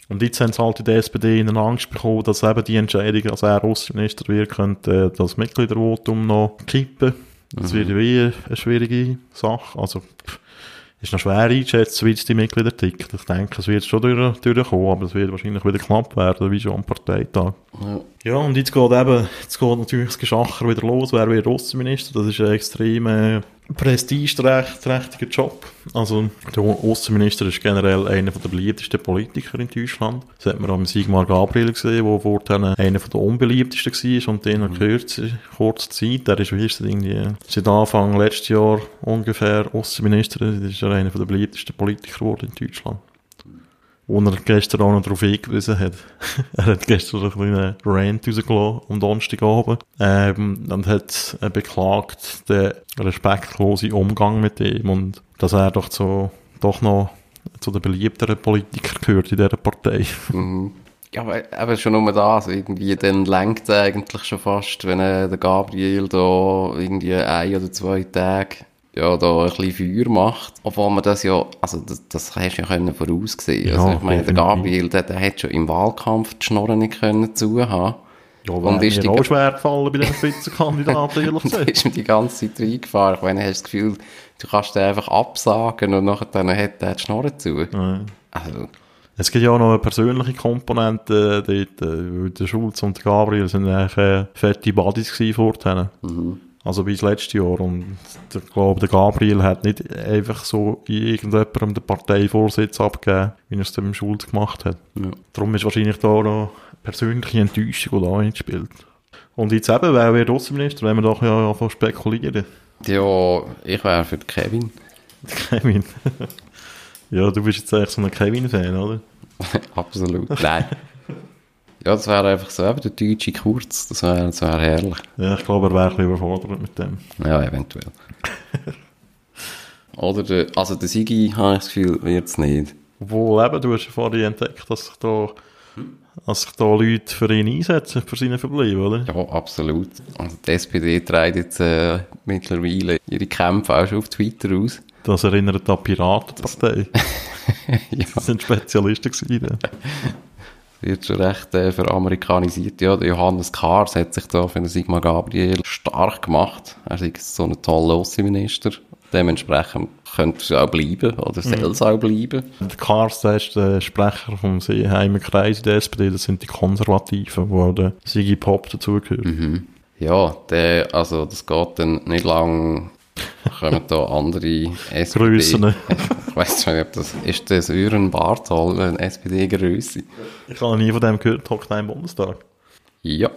Und jetzt haben sie halt in der SPD in Angst bekommen, dass eben die Entscheidung, dass er Außenminister wird, könnte äh, das Mitgliedervotum noch kippen. Das wird ja wie eine schwierige Sache. Also, pff, ist noch schwer einzuschätzen, wie jetzt die Mitglieder ticken. Ich denke, es wird schon durch, durchkommen, aber es wird wahrscheinlich wieder knapp werden, wie schon am Parteitag. Ja. Ja, und jetzt geht eben, jetzt geht natürlich das Geschacher wieder los, wer wird Außenminister. Das ist ein extrem äh, prestigeträchtiger Job. Also, der Außenminister ist generell einer der beliebtesten Politiker in Deutschland. Das hat man am Sigmar Gabriel gesehen, der vorher einer der unbeliebtesten war und den nach kurzer, kurzer Zeit, der ist, wie ist das irgendwie, seit Anfang letztes Jahr ungefähr Außenminister, das ist er einer der beliebtesten Politiker geworden in Deutschland. Wo er gestern auch noch darauf hingewiesen hat. *laughs* er hat gestern einen kleinen Rant rausgelassen, am Donnerstagabend. Ähm, und hat äh, beklagt den respektlosen Umgang mit ihm und dass er doch so, doch noch zu den beliebteren Politikern gehört in dieser Partei. Mhm. Ja, aber, aber schon nur das, irgendwie, dann lenkt es eigentlich schon fast, wenn äh, der Gabriel da irgendwie ein oder zwei Tage ja, da ein bisschen Feuer macht. Obwohl man das ja, also das, das hast du ja können voraussehen. Ja, also ich meine, der. Gabriel, der, der hat schon im Wahlkampf die Schnorren nicht können zuhaben. Ja, Und ist die- auch schwer gefallen bei den Spitzenkandidaten, *laughs* ehrlich gesagt. ist mir die ganze Zeit reingefahren. Ich meine, hast das Gefühl, du kannst den einfach absagen und nachher dann hat der die Schnorren zu. Ja. Also, Es gibt ja auch noch eine persönliche Komponente äh, dort, äh, weil der Schulz und Gabriel sind eigentlich fette Buddies gewesen vorher. Also bis letztes Jahr. Und ich glaube, der Gabriel hat nicht einfach so irgendjemandem den Parteivorsitz abgegeben, wie er es dem Schulz gemacht hat. Ja. Darum ist wahrscheinlich da noch persönliche Enttäuschung, die da mitspielt. Und jetzt eben, wer wird Außenminister, wenn wir doch ja anfangen spekulieren. ja, ich wäre für Kevin. Kevin. *laughs* ja, du bist jetzt eigentlich so ein Kevin-Fan, oder? *laughs* Absolut. Nein. Ja, das wäre einfach so eben der deutsche Kurz. Das wäre das wär herrlich. Ja, ich glaube, er wäre ein bisschen überfordert mit dem. Ja, eventuell. *laughs* Oder der, also der Sigi, habe ich das Gefühl, wird es nicht. Obwohl, eben, du hast ja vorhin entdeckt, dass sich da, dass sich da Leute für ihn einsetzen, für seinen Verbleib, oder? Ja, absolut. Also die SPD trägt jetzt äh, mittlerweile ihre Kämpfe auch schon auf Twitter aus. Das erinnert an die Piratenpartei. *laughs* ja, Das sind Spezialisten gewesen. *laughs* wird schon recht äh, veramerikanisiert. Ja, der Johannes Kahrs hat sich da für den Sigmar Gabriel stark gemacht. Er ist so ein toller Außenminister. Dementsprechend könnte es auch bleiben, oder soll es auch bleiben. Der Kars, der ist der Sprecher vom Seeheimer Kreis in der SPD, das sind die Konservativen, wo der Sigi Pop dazugehört. Ja, der, also das geht dann nicht lang, kommen da andere SPD. Grössen. *laughs* Schon nicht, ob das, ist das Uren Barthol, eine SPD-Grösse? Ich habe nie von dem gehört, hockt im Bundestag. Ja,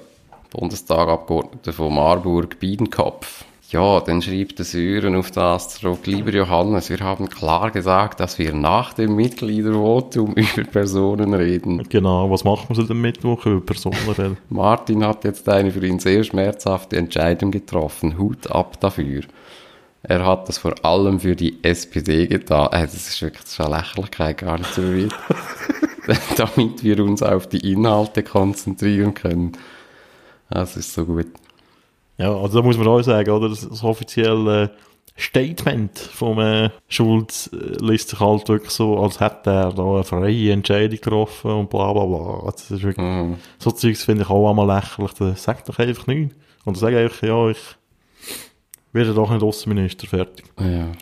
Bundestagabgeordneter von Marburg, Biedenkopf. Ja, dann schreibt der Sören auf das zurück, lieber Johannes, wir haben klar gesagt, dass wir nach dem Mitgliedervotum *laughs* über Personen reden. Genau, was machen wir am Mittwoch über Personen *laughs* reden? Martin hat jetzt eine für ihn sehr schmerzhafte Entscheidung getroffen. Hut ab dafür. Er hat das vor allem für die SPD getan. Äh, das ist wirklich eine Lächerlichkeit, gar nicht so weit. *laughs* Damit wir uns auf die Inhalte konzentrieren können. Das ist so gut. Ja, also da muss man auch sagen, oder? Das, das offizielle Statement vom äh, Schulz äh, liest sich halt wirklich so, als hätte er da eine freie Entscheidung getroffen und bla bla bla. Das ist wirklich, Mhm. so Zeugs finde ich auch einmal lächerlich. Das sagt doch einfach nichts. Und sag einfach, ja, ich werde doch nicht Außenminister, fertig. Ja.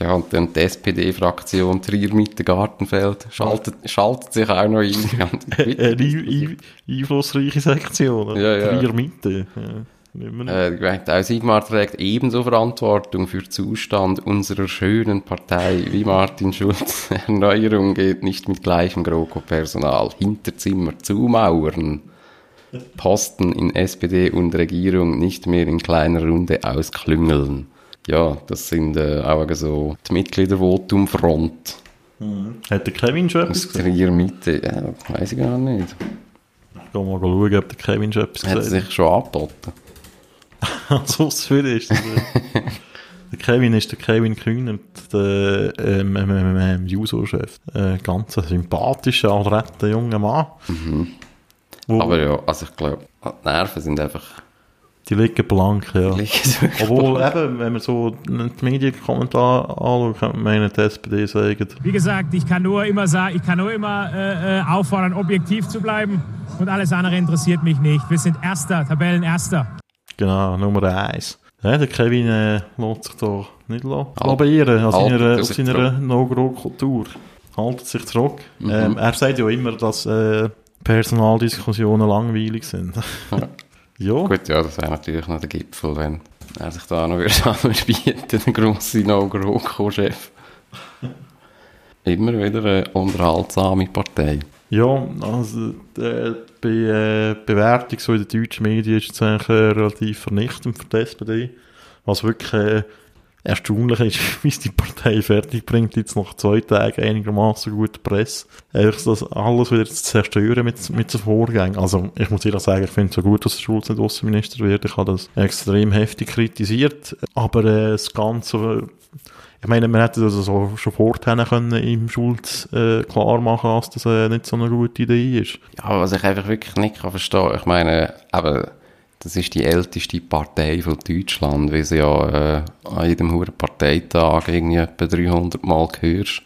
*laughs* ja, und dann die SPD-Fraktion Trier Mitte Gartenfeld schaltet, schaltet sich auch noch ein. *laughs* Eine ein, ein, einflussreiche Sektion. Ja, ja. Trier Mitte. Ja. Äh, auch Sigmar trägt ebenso Verantwortung für Zustand unserer schönen Partei wie Martin Schulz. *laughs* Erneuerung geht nicht mit gleichem GroKo-Personal. Hinterzimmer zumauern. Posten in SPD und Regierung nicht mehr in kleiner Runde ausklüngeln. Ja, das sind äh, auch so die Mitgliedervotumfront. Hat der Kevin schon etwas Aus gesagt? Trier Mitte, ja, weiß ich gar nicht. Ich gehe mal schauen, ob der Kevin schon etwas Hat gesagt sich schon angeboten. *laughs* so viel ist das. *laughs* der Kevin ist der Kevin Kühnert, der ähm, ähm, ähm, ähm, Juso-Chef. Äh, ganz ein sympathischer, adretter junger Mann. Wo, Aber ja, also ich glaube, die Nerven sind einfach die liegen blank, ja. liegen Obwohl eben, wenn man so die Medienkommentare anschaut, kann man meinen, die SPD sagen, Wie gesagt, ich kann nur immer sagen, ich kann nur immer äh, äh, auffordern, objektiv zu bleiben und alles andere interessiert mich nicht. Wir sind Erster, Tabellenerster. genau, Nummer eins. Ja, der Kevin äh, lässt sich da nicht lobbyieren haltet seiner, er seiner zurück. No-Gro-Kultur. Haltet sich zurück. Mhm. Ähm, er sagt ja immer, dass äh, Personaldiskussionen langweilig sind. *laughs* ja. Gut, ja, das wäre natürlich noch der Gipfel, wenn er sich da noch *laughs* würde bieten, der grosse No-GroKo-Chef. Immer wieder eine unterhaltsame Partei. Ja, also äh, bei äh, Bewertung so in den deutschen Medien ist es eigentlich äh, relativ vernichtend für die SPD. Was wirklich äh, erstaunlich ist, *laughs* wie es die Partei fertig bringt, jetzt nach zwei Tagen einigermaßen gute Presse. Eigentlich das alles wieder zu zerstören mit, mit so Vorgängen. Also ich muss ehrlich sagen, ich finde es so gut, dass Schulz nicht Außenminister wird. Ich habe das extrem heftig kritisiert. Aber äh, das Ganze, äh, Ich meine, man hätte das also schon vorher können im Schulz äh, klar machen, dass das äh, nicht so eine gute Idee ist. Ja, was ich einfach wirklich nicht kann verstehen ich meine, eben, das ist die älteste Partei von Deutschland, wie sie ja äh, an jedem Huren Parteitag irgendwie etwa 300 Mal hörst.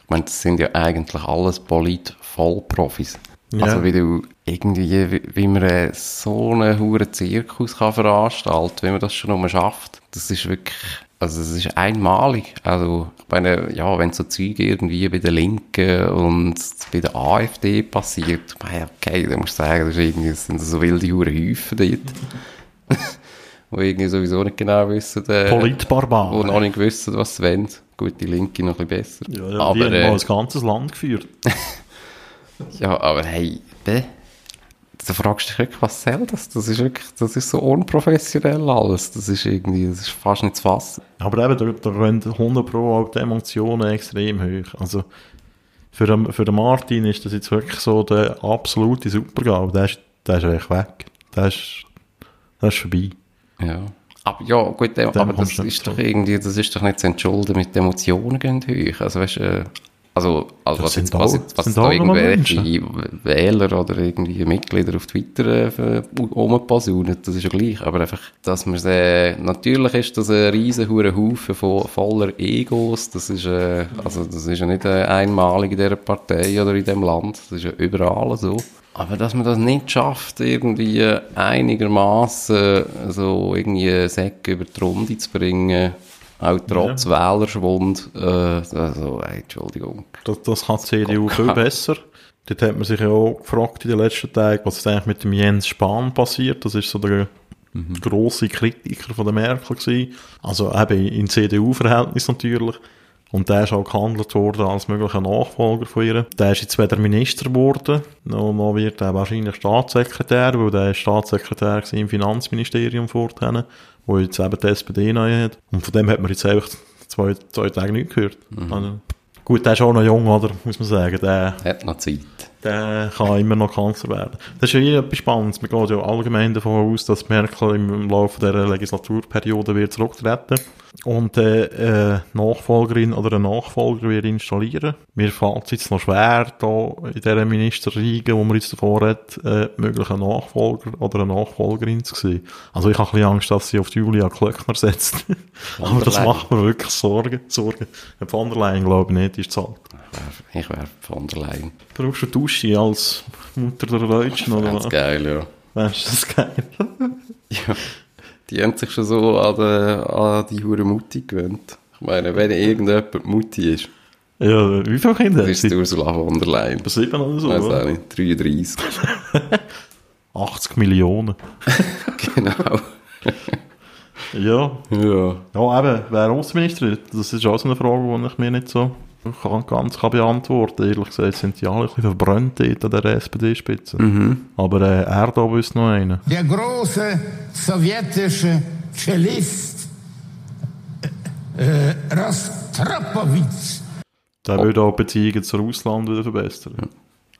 Ich meine, das sind ja eigentlich alles Polit-Vollprofis. Ja. Also wie du irgendwie, wie, wie man so einen Huren Zirkus kann veranstalten, wie man das schon mal schafft, das ist wirklich, also es ist einmalig. Also, meine, ja, wenn so Zeug irgendwie bei der Linken und bei der AfD passiert, meine, okay, dann musst du sagen, das, ist irgendwie, das sind so wilde Huren Häufen dort. *laughs* wo irgendwie sowieso nicht genau wissen, äh, wo Politbarbaren. noch nicht wissen, was sie wollen. Gut, die Linke noch ein bisschen besser. Ja, ja, die aber, haben äh, mal ein ganzes Land geführt. *laughs* ja, aber hey, bäh. Da fragst du dich wirklich, was soll das? Das ist wirklich, das ist so unprofessionell alles. Das ist irgendwie, das ist fast nicht zu fassen. Aber eben, da, da rennen 100 Pro auch die Emotionen extrem hoch. Also, für den, für den Martin ist das jetzt wirklich so der absolute Supergau. Der ist, der ist echt weg. Der ist, der ist vorbei. Ja. Aber ja, gut, aber das ist doch irgendwie, das ist doch nicht zu entschulden mit den Emotionen gehen hoch. Also weißt du, äh, also, also Das was sind jetzt, was, jetzt, was da irgendwelche Wähler oder irgendwie Mitglieder auf Twitter äh, rumposaunen, das ist ja gleich. Aber einfach, dass man äh, natürlich ist das ein riesen Haufen von voller Egos. Das ist, äh, also das ist ja nicht äh, einmalig in dieser Partei oder in diesem Land. Das ist ja überall so. Aber dass man das nicht schafft, irgendwie einigermaßen so irgendwie Säcke über die Runde zu bringen, auch trotz Wählerschwund, äh, also, ey, Entschuldigung. Das, das kann die CDU viel besser. Dort hat man sich ja auch gefragt in den letzten Tagen, was ist eigentlich mit dem Jens Spahn passiert. Das ist so der grosse Kritiker von der Merkel gewesen. Also eben in CDU-Verhältnis natürlich. Und der ist auch gehandelt worden als möglicher Nachfolger von ihr. Der ist jetzt wieder Minister geworden. Und dann wird er wahrscheinlich Staatssekretär, weil der ist Staatssekretär im Finanzministerium vorhin, wo jetzt eben die SPD neu hat. Und von dem hat man jetzt einfach zwei, zwei Tage nichts gehört. Also, gut, der ist auch noch jung, oder? Muss man sagen. Der, Hat noch Zeit. der kann immer noch Kanzler werden. Das ist ja eh etwas Spannendes. Man geht ja allgemein davon aus, dass Merkel im, Laufe der Legislaturperiode wird zurücktreten und äh, äh, Nachfolgerin oder einen Nachfolger wird installieren. Mir fällt es jetzt noch schwer, da in dieser Ministerriege, wo man jetzt davor hat, äh, möglichen Nachfolger oder eine Nachfolgerin zu sehen. Also ich habe ein bisschen Angst, dass sie auf Julia Klöckner setzt. *laughs* Aber das macht mir wirklich Sorgen. Sorgen. Von der Leyen glaube ich nicht, ist zu alt. Ich wäre von der Leyen. Brauchst du Dusche als Mutter der Deutschen oder was? geil, ja. Weißt du, das geil. *laughs* ja. Die haben sich schon so an, de, an die hure Mutti gewöhnt. Ich meine, wenn irgendjemand Mutti ist, Ja, wie viele Kinder hat ist sie? es Ursula von der Leyen. Etwa sieben oder so, Weiß auch nicht, 33. 80 *laughs* Millionen. *laughs* genau. Ja. Ja. Ja, eben, wer Außenminister Das ist auch so eine Frage, die ich mir nicht so kann, ganz kann beantworten Ehrlich gesagt sind die alle ein bisschen verbrannt dort an der SPD-Spitze. Aber äh, Erdogan ist noch einer. Der große sowjetische Cellist äh, Rostropowitsch. Der würde auch Beziehungen zu Russland wieder verbessern.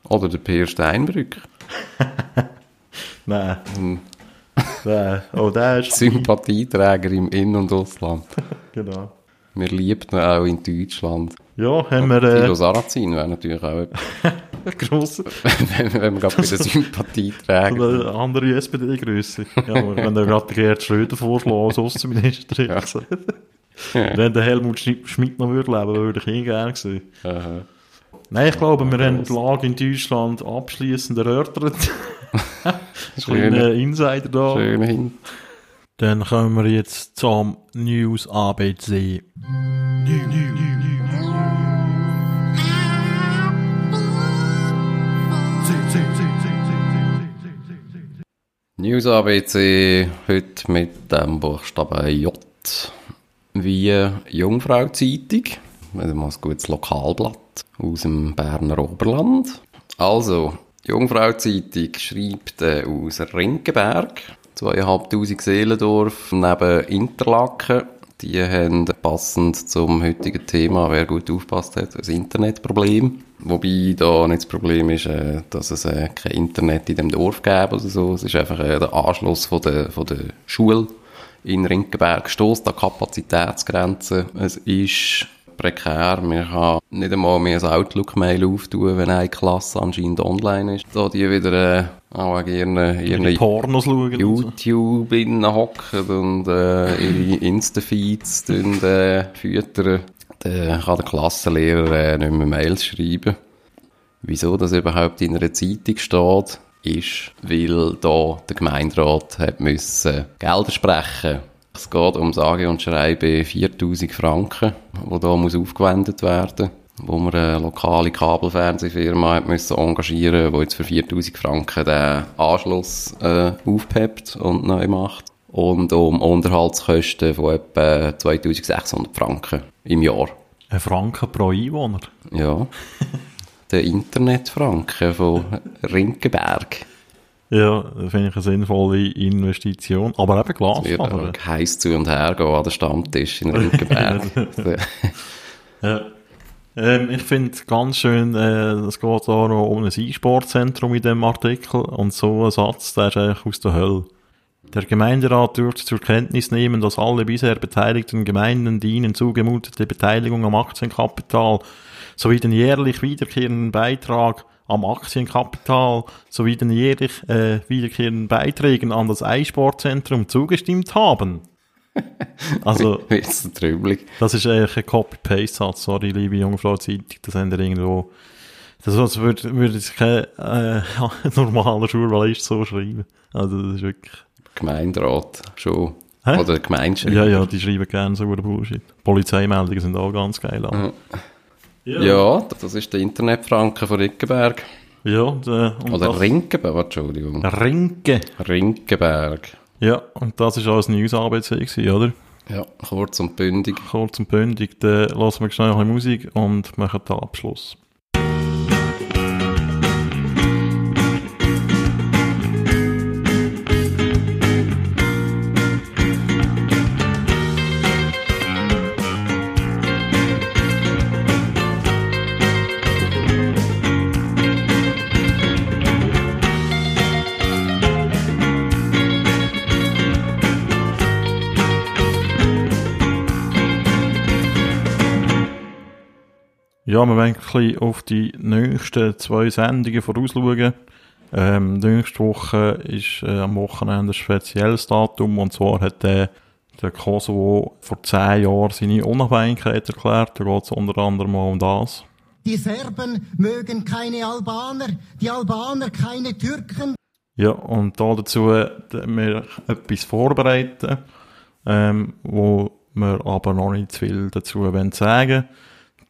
Oder der Peer Steinbrück. *laughs* Nein. Nein. Oh, der *laughs* ist... Sympathieträger im In- und Ausland. *laughs* Genau. Wir lieben ihn auch in Deutschland. Ja, haben wir... Thilo Äh, Sarrazin wäre natürlich auch etwas, grosse... wenn, wenn wir gerade bei der Sympathieträger Eine andere SPD-Größe. Ja, wenn der gerade Gerd Schröder vorschlägt als Außenminister. Ja. Wenn der Helmut Schmidt noch würde leben, würde ich ihn gerne sehen. Aha. Nein, ich glaube, wir haben die Lage in Deutschland abschließend erörtert. Kleiner *laughs* Insider da. Schön hin. Dann kommen wir jetzt zum News ABC. News ABC heute mit dem Buchstaben J wie Jungfrau Zeitung. Also mal ein gutes Lokalblatt aus dem Berner Oberland. Also, Jungfrau Zeitung schreibt äh, aus Rinkenberg, zweieinhalbtausend Seelendorf neben Interlaken. Die haben passend zum heutigen Thema, wer gut aufpasst hat, ein Internetproblem. Wobei da nicht das Problem ist, äh, dass es äh, kein Internet in dem Dorf gäbe oder so. Es ist einfach äh, der Anschluss von der, von der Schule in Rinkenberg stößt an Kapazitätsgrenzen. Es ist prekär. Man kann nicht einmal mehr ein Outlook-Mail auftun, wenn eine Klasse anscheinend online ist. Da die wieder äh, auch gerne ihre Pornos schauen. und so. YouTube innen hocken und äh, ihre Insta-Feeds äh, füttern, dann kann der Klassenlehrer äh, nicht mehr Mails schreiben. Wieso das überhaupt in einer Zeitung steht, ist, weil da der Gemeinderat hat müssen Gelder sprechen Es geht um sage und schreibe 4000 Franken, wo da muss aufgewendet werden wo man eine lokale Kabelfernsehfirma hat müssen engagieren, die jetzt für 4000 Franken den Anschluss äh, aufpeppt und neu macht. Und um Unterhaltskosten von etwa 2600 Franken im Jahr. Ein Franken pro Einwohner. Ja. *laughs* Der Internetfranken von Rinkenberg. Ja, finde ich eine sinnvolle Investition. Aber eben Wird Glasfaser. auch heiß zu und her gehen an den Stammtisch in Rinkenberg. *laughs* Ja. Ähm, ich finde ganz schön, äh, es geht auch noch um ein E-Sportzentrum in dem Artikel und so ein Satz, der ist eigentlich aus der Hölle. Der Gemeinderat dürfte zur Kenntnis nehmen, dass alle bisher beteiligten Gemeinden die ihnen zugemutete Beteiligung am Aktienkapital sowie den jährlich wiederkehrenden Beitrag am Aktienkapital sowie den jährlich äh, wiederkehrenden Beiträgen an das E-Sportzentrum zugestimmt haben. *laughs* Also, das ist eigentlich ein Copy-Paste-Satz, sorry, liebe Jungfrau Zeitung, das haben wir irgendwo, das würde, würde jetzt kein, äh, *laughs* normaler Journalist so schreiben. Also, das ist wirklich, Gemeinderat schon. Hä? Oder Gemeindeschreiber. ja, ja, die schreiben gerne so einen Bullshit. Polizeimeldungen sind auch ganz geil. an. Ja, das ist der Internetfranken von Rinkenberg. Ja, der, und Oder das, Rinkenberg, Entschuldigung. Rinke. Rinkenberg. Ja, und das ist auch ein News-ABC gewesen, oder? Ja, kurz und bündig. Kurz und bündig, dann lassen wir schnell ein bisschen Musik und machen den Abschluss. Ja, wir wollen ein bisschen auf die nächsten zwei Sendungen vorausschauen. Ähm, nächste Woche ist äh, am Wochenende ein spezielles Datum und zwar hat der, der Kosovo vor zehn Jahren seine Unabhängigkeit erklärt. Da geht es unter anderem auch um das. Die Serben mögen keine Albaner, die Albaner keine Türken. Ja, und da dazu äh, wir etwas vorbereiten, ähm, wo wir aber noch nicht zu viel dazu wollen sagen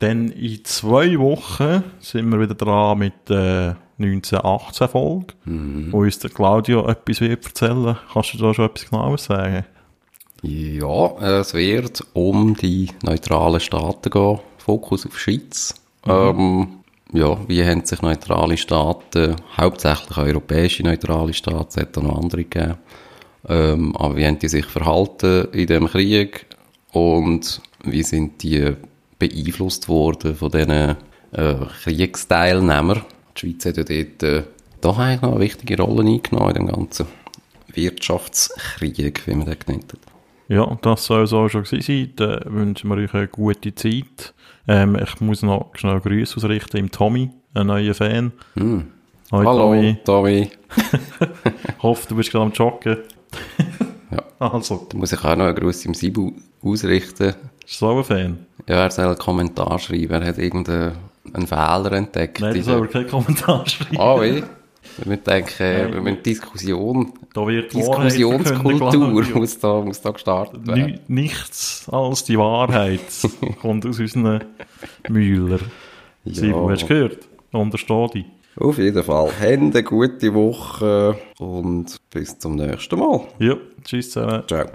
Dann in zwei Wochen sind wir wieder dran mit der 1918-Folge, wo uns der Claudio etwas wird erzählen Kannst du da schon etwas genaues sagen? Ja, es wird um die neutralen Staaten gehen. Fokus auf Schweiz. Ähm, ja, wie haben sich neutrale Staaten, hauptsächlich europäische neutrale Staaten, es hat auch noch andere gegeben, ähm, aber wie haben die sich verhalten in dem Krieg und wie sind die beeinflusst worden von diesen äh, Kriegsteilnehmern? Die Schweiz hat ja dort äh, doch eigentlich noch eine wichtige Rolle eingenommen in dem ganzen Wirtschaftskrieg, wie man den genannt hat. Ja, das soll es auch schon gewesen sein. Dann wünschen wir euch eine gute Zeit. Ähm, ich muss noch schnell Grüße ausrichten im Tommy, einen neuen Fan. Hoi, Hallo, Tommy. Tommy. *laughs* Hoffe, du bist gerade am Joggen. Ja. *laughs* Also, Da muss ich auch noch einen Gruß im Sibu ausrichten. bist du so ein Fan? Ja, er soll einen Kommentar schreiben. Er hat irgendeinen einen Fehler entdeckt. Nein, in das soll aber der- kein Kommentar *laughs* schreiben. Ah, wie? Wir müssen denken, wir müssen Diskussion, Da wird Diskussionskultur muss da, muss da gestartet werden. Ni- Nichts als die Wahrheit *laughs* kommt aus unseren Mühler. Sibu, hast du gehört? Untersteh dich. Auf jeden Fall. Eine gute Woche und bis zum nächsten Mal. Ja, tschüss zusammen. Ciao.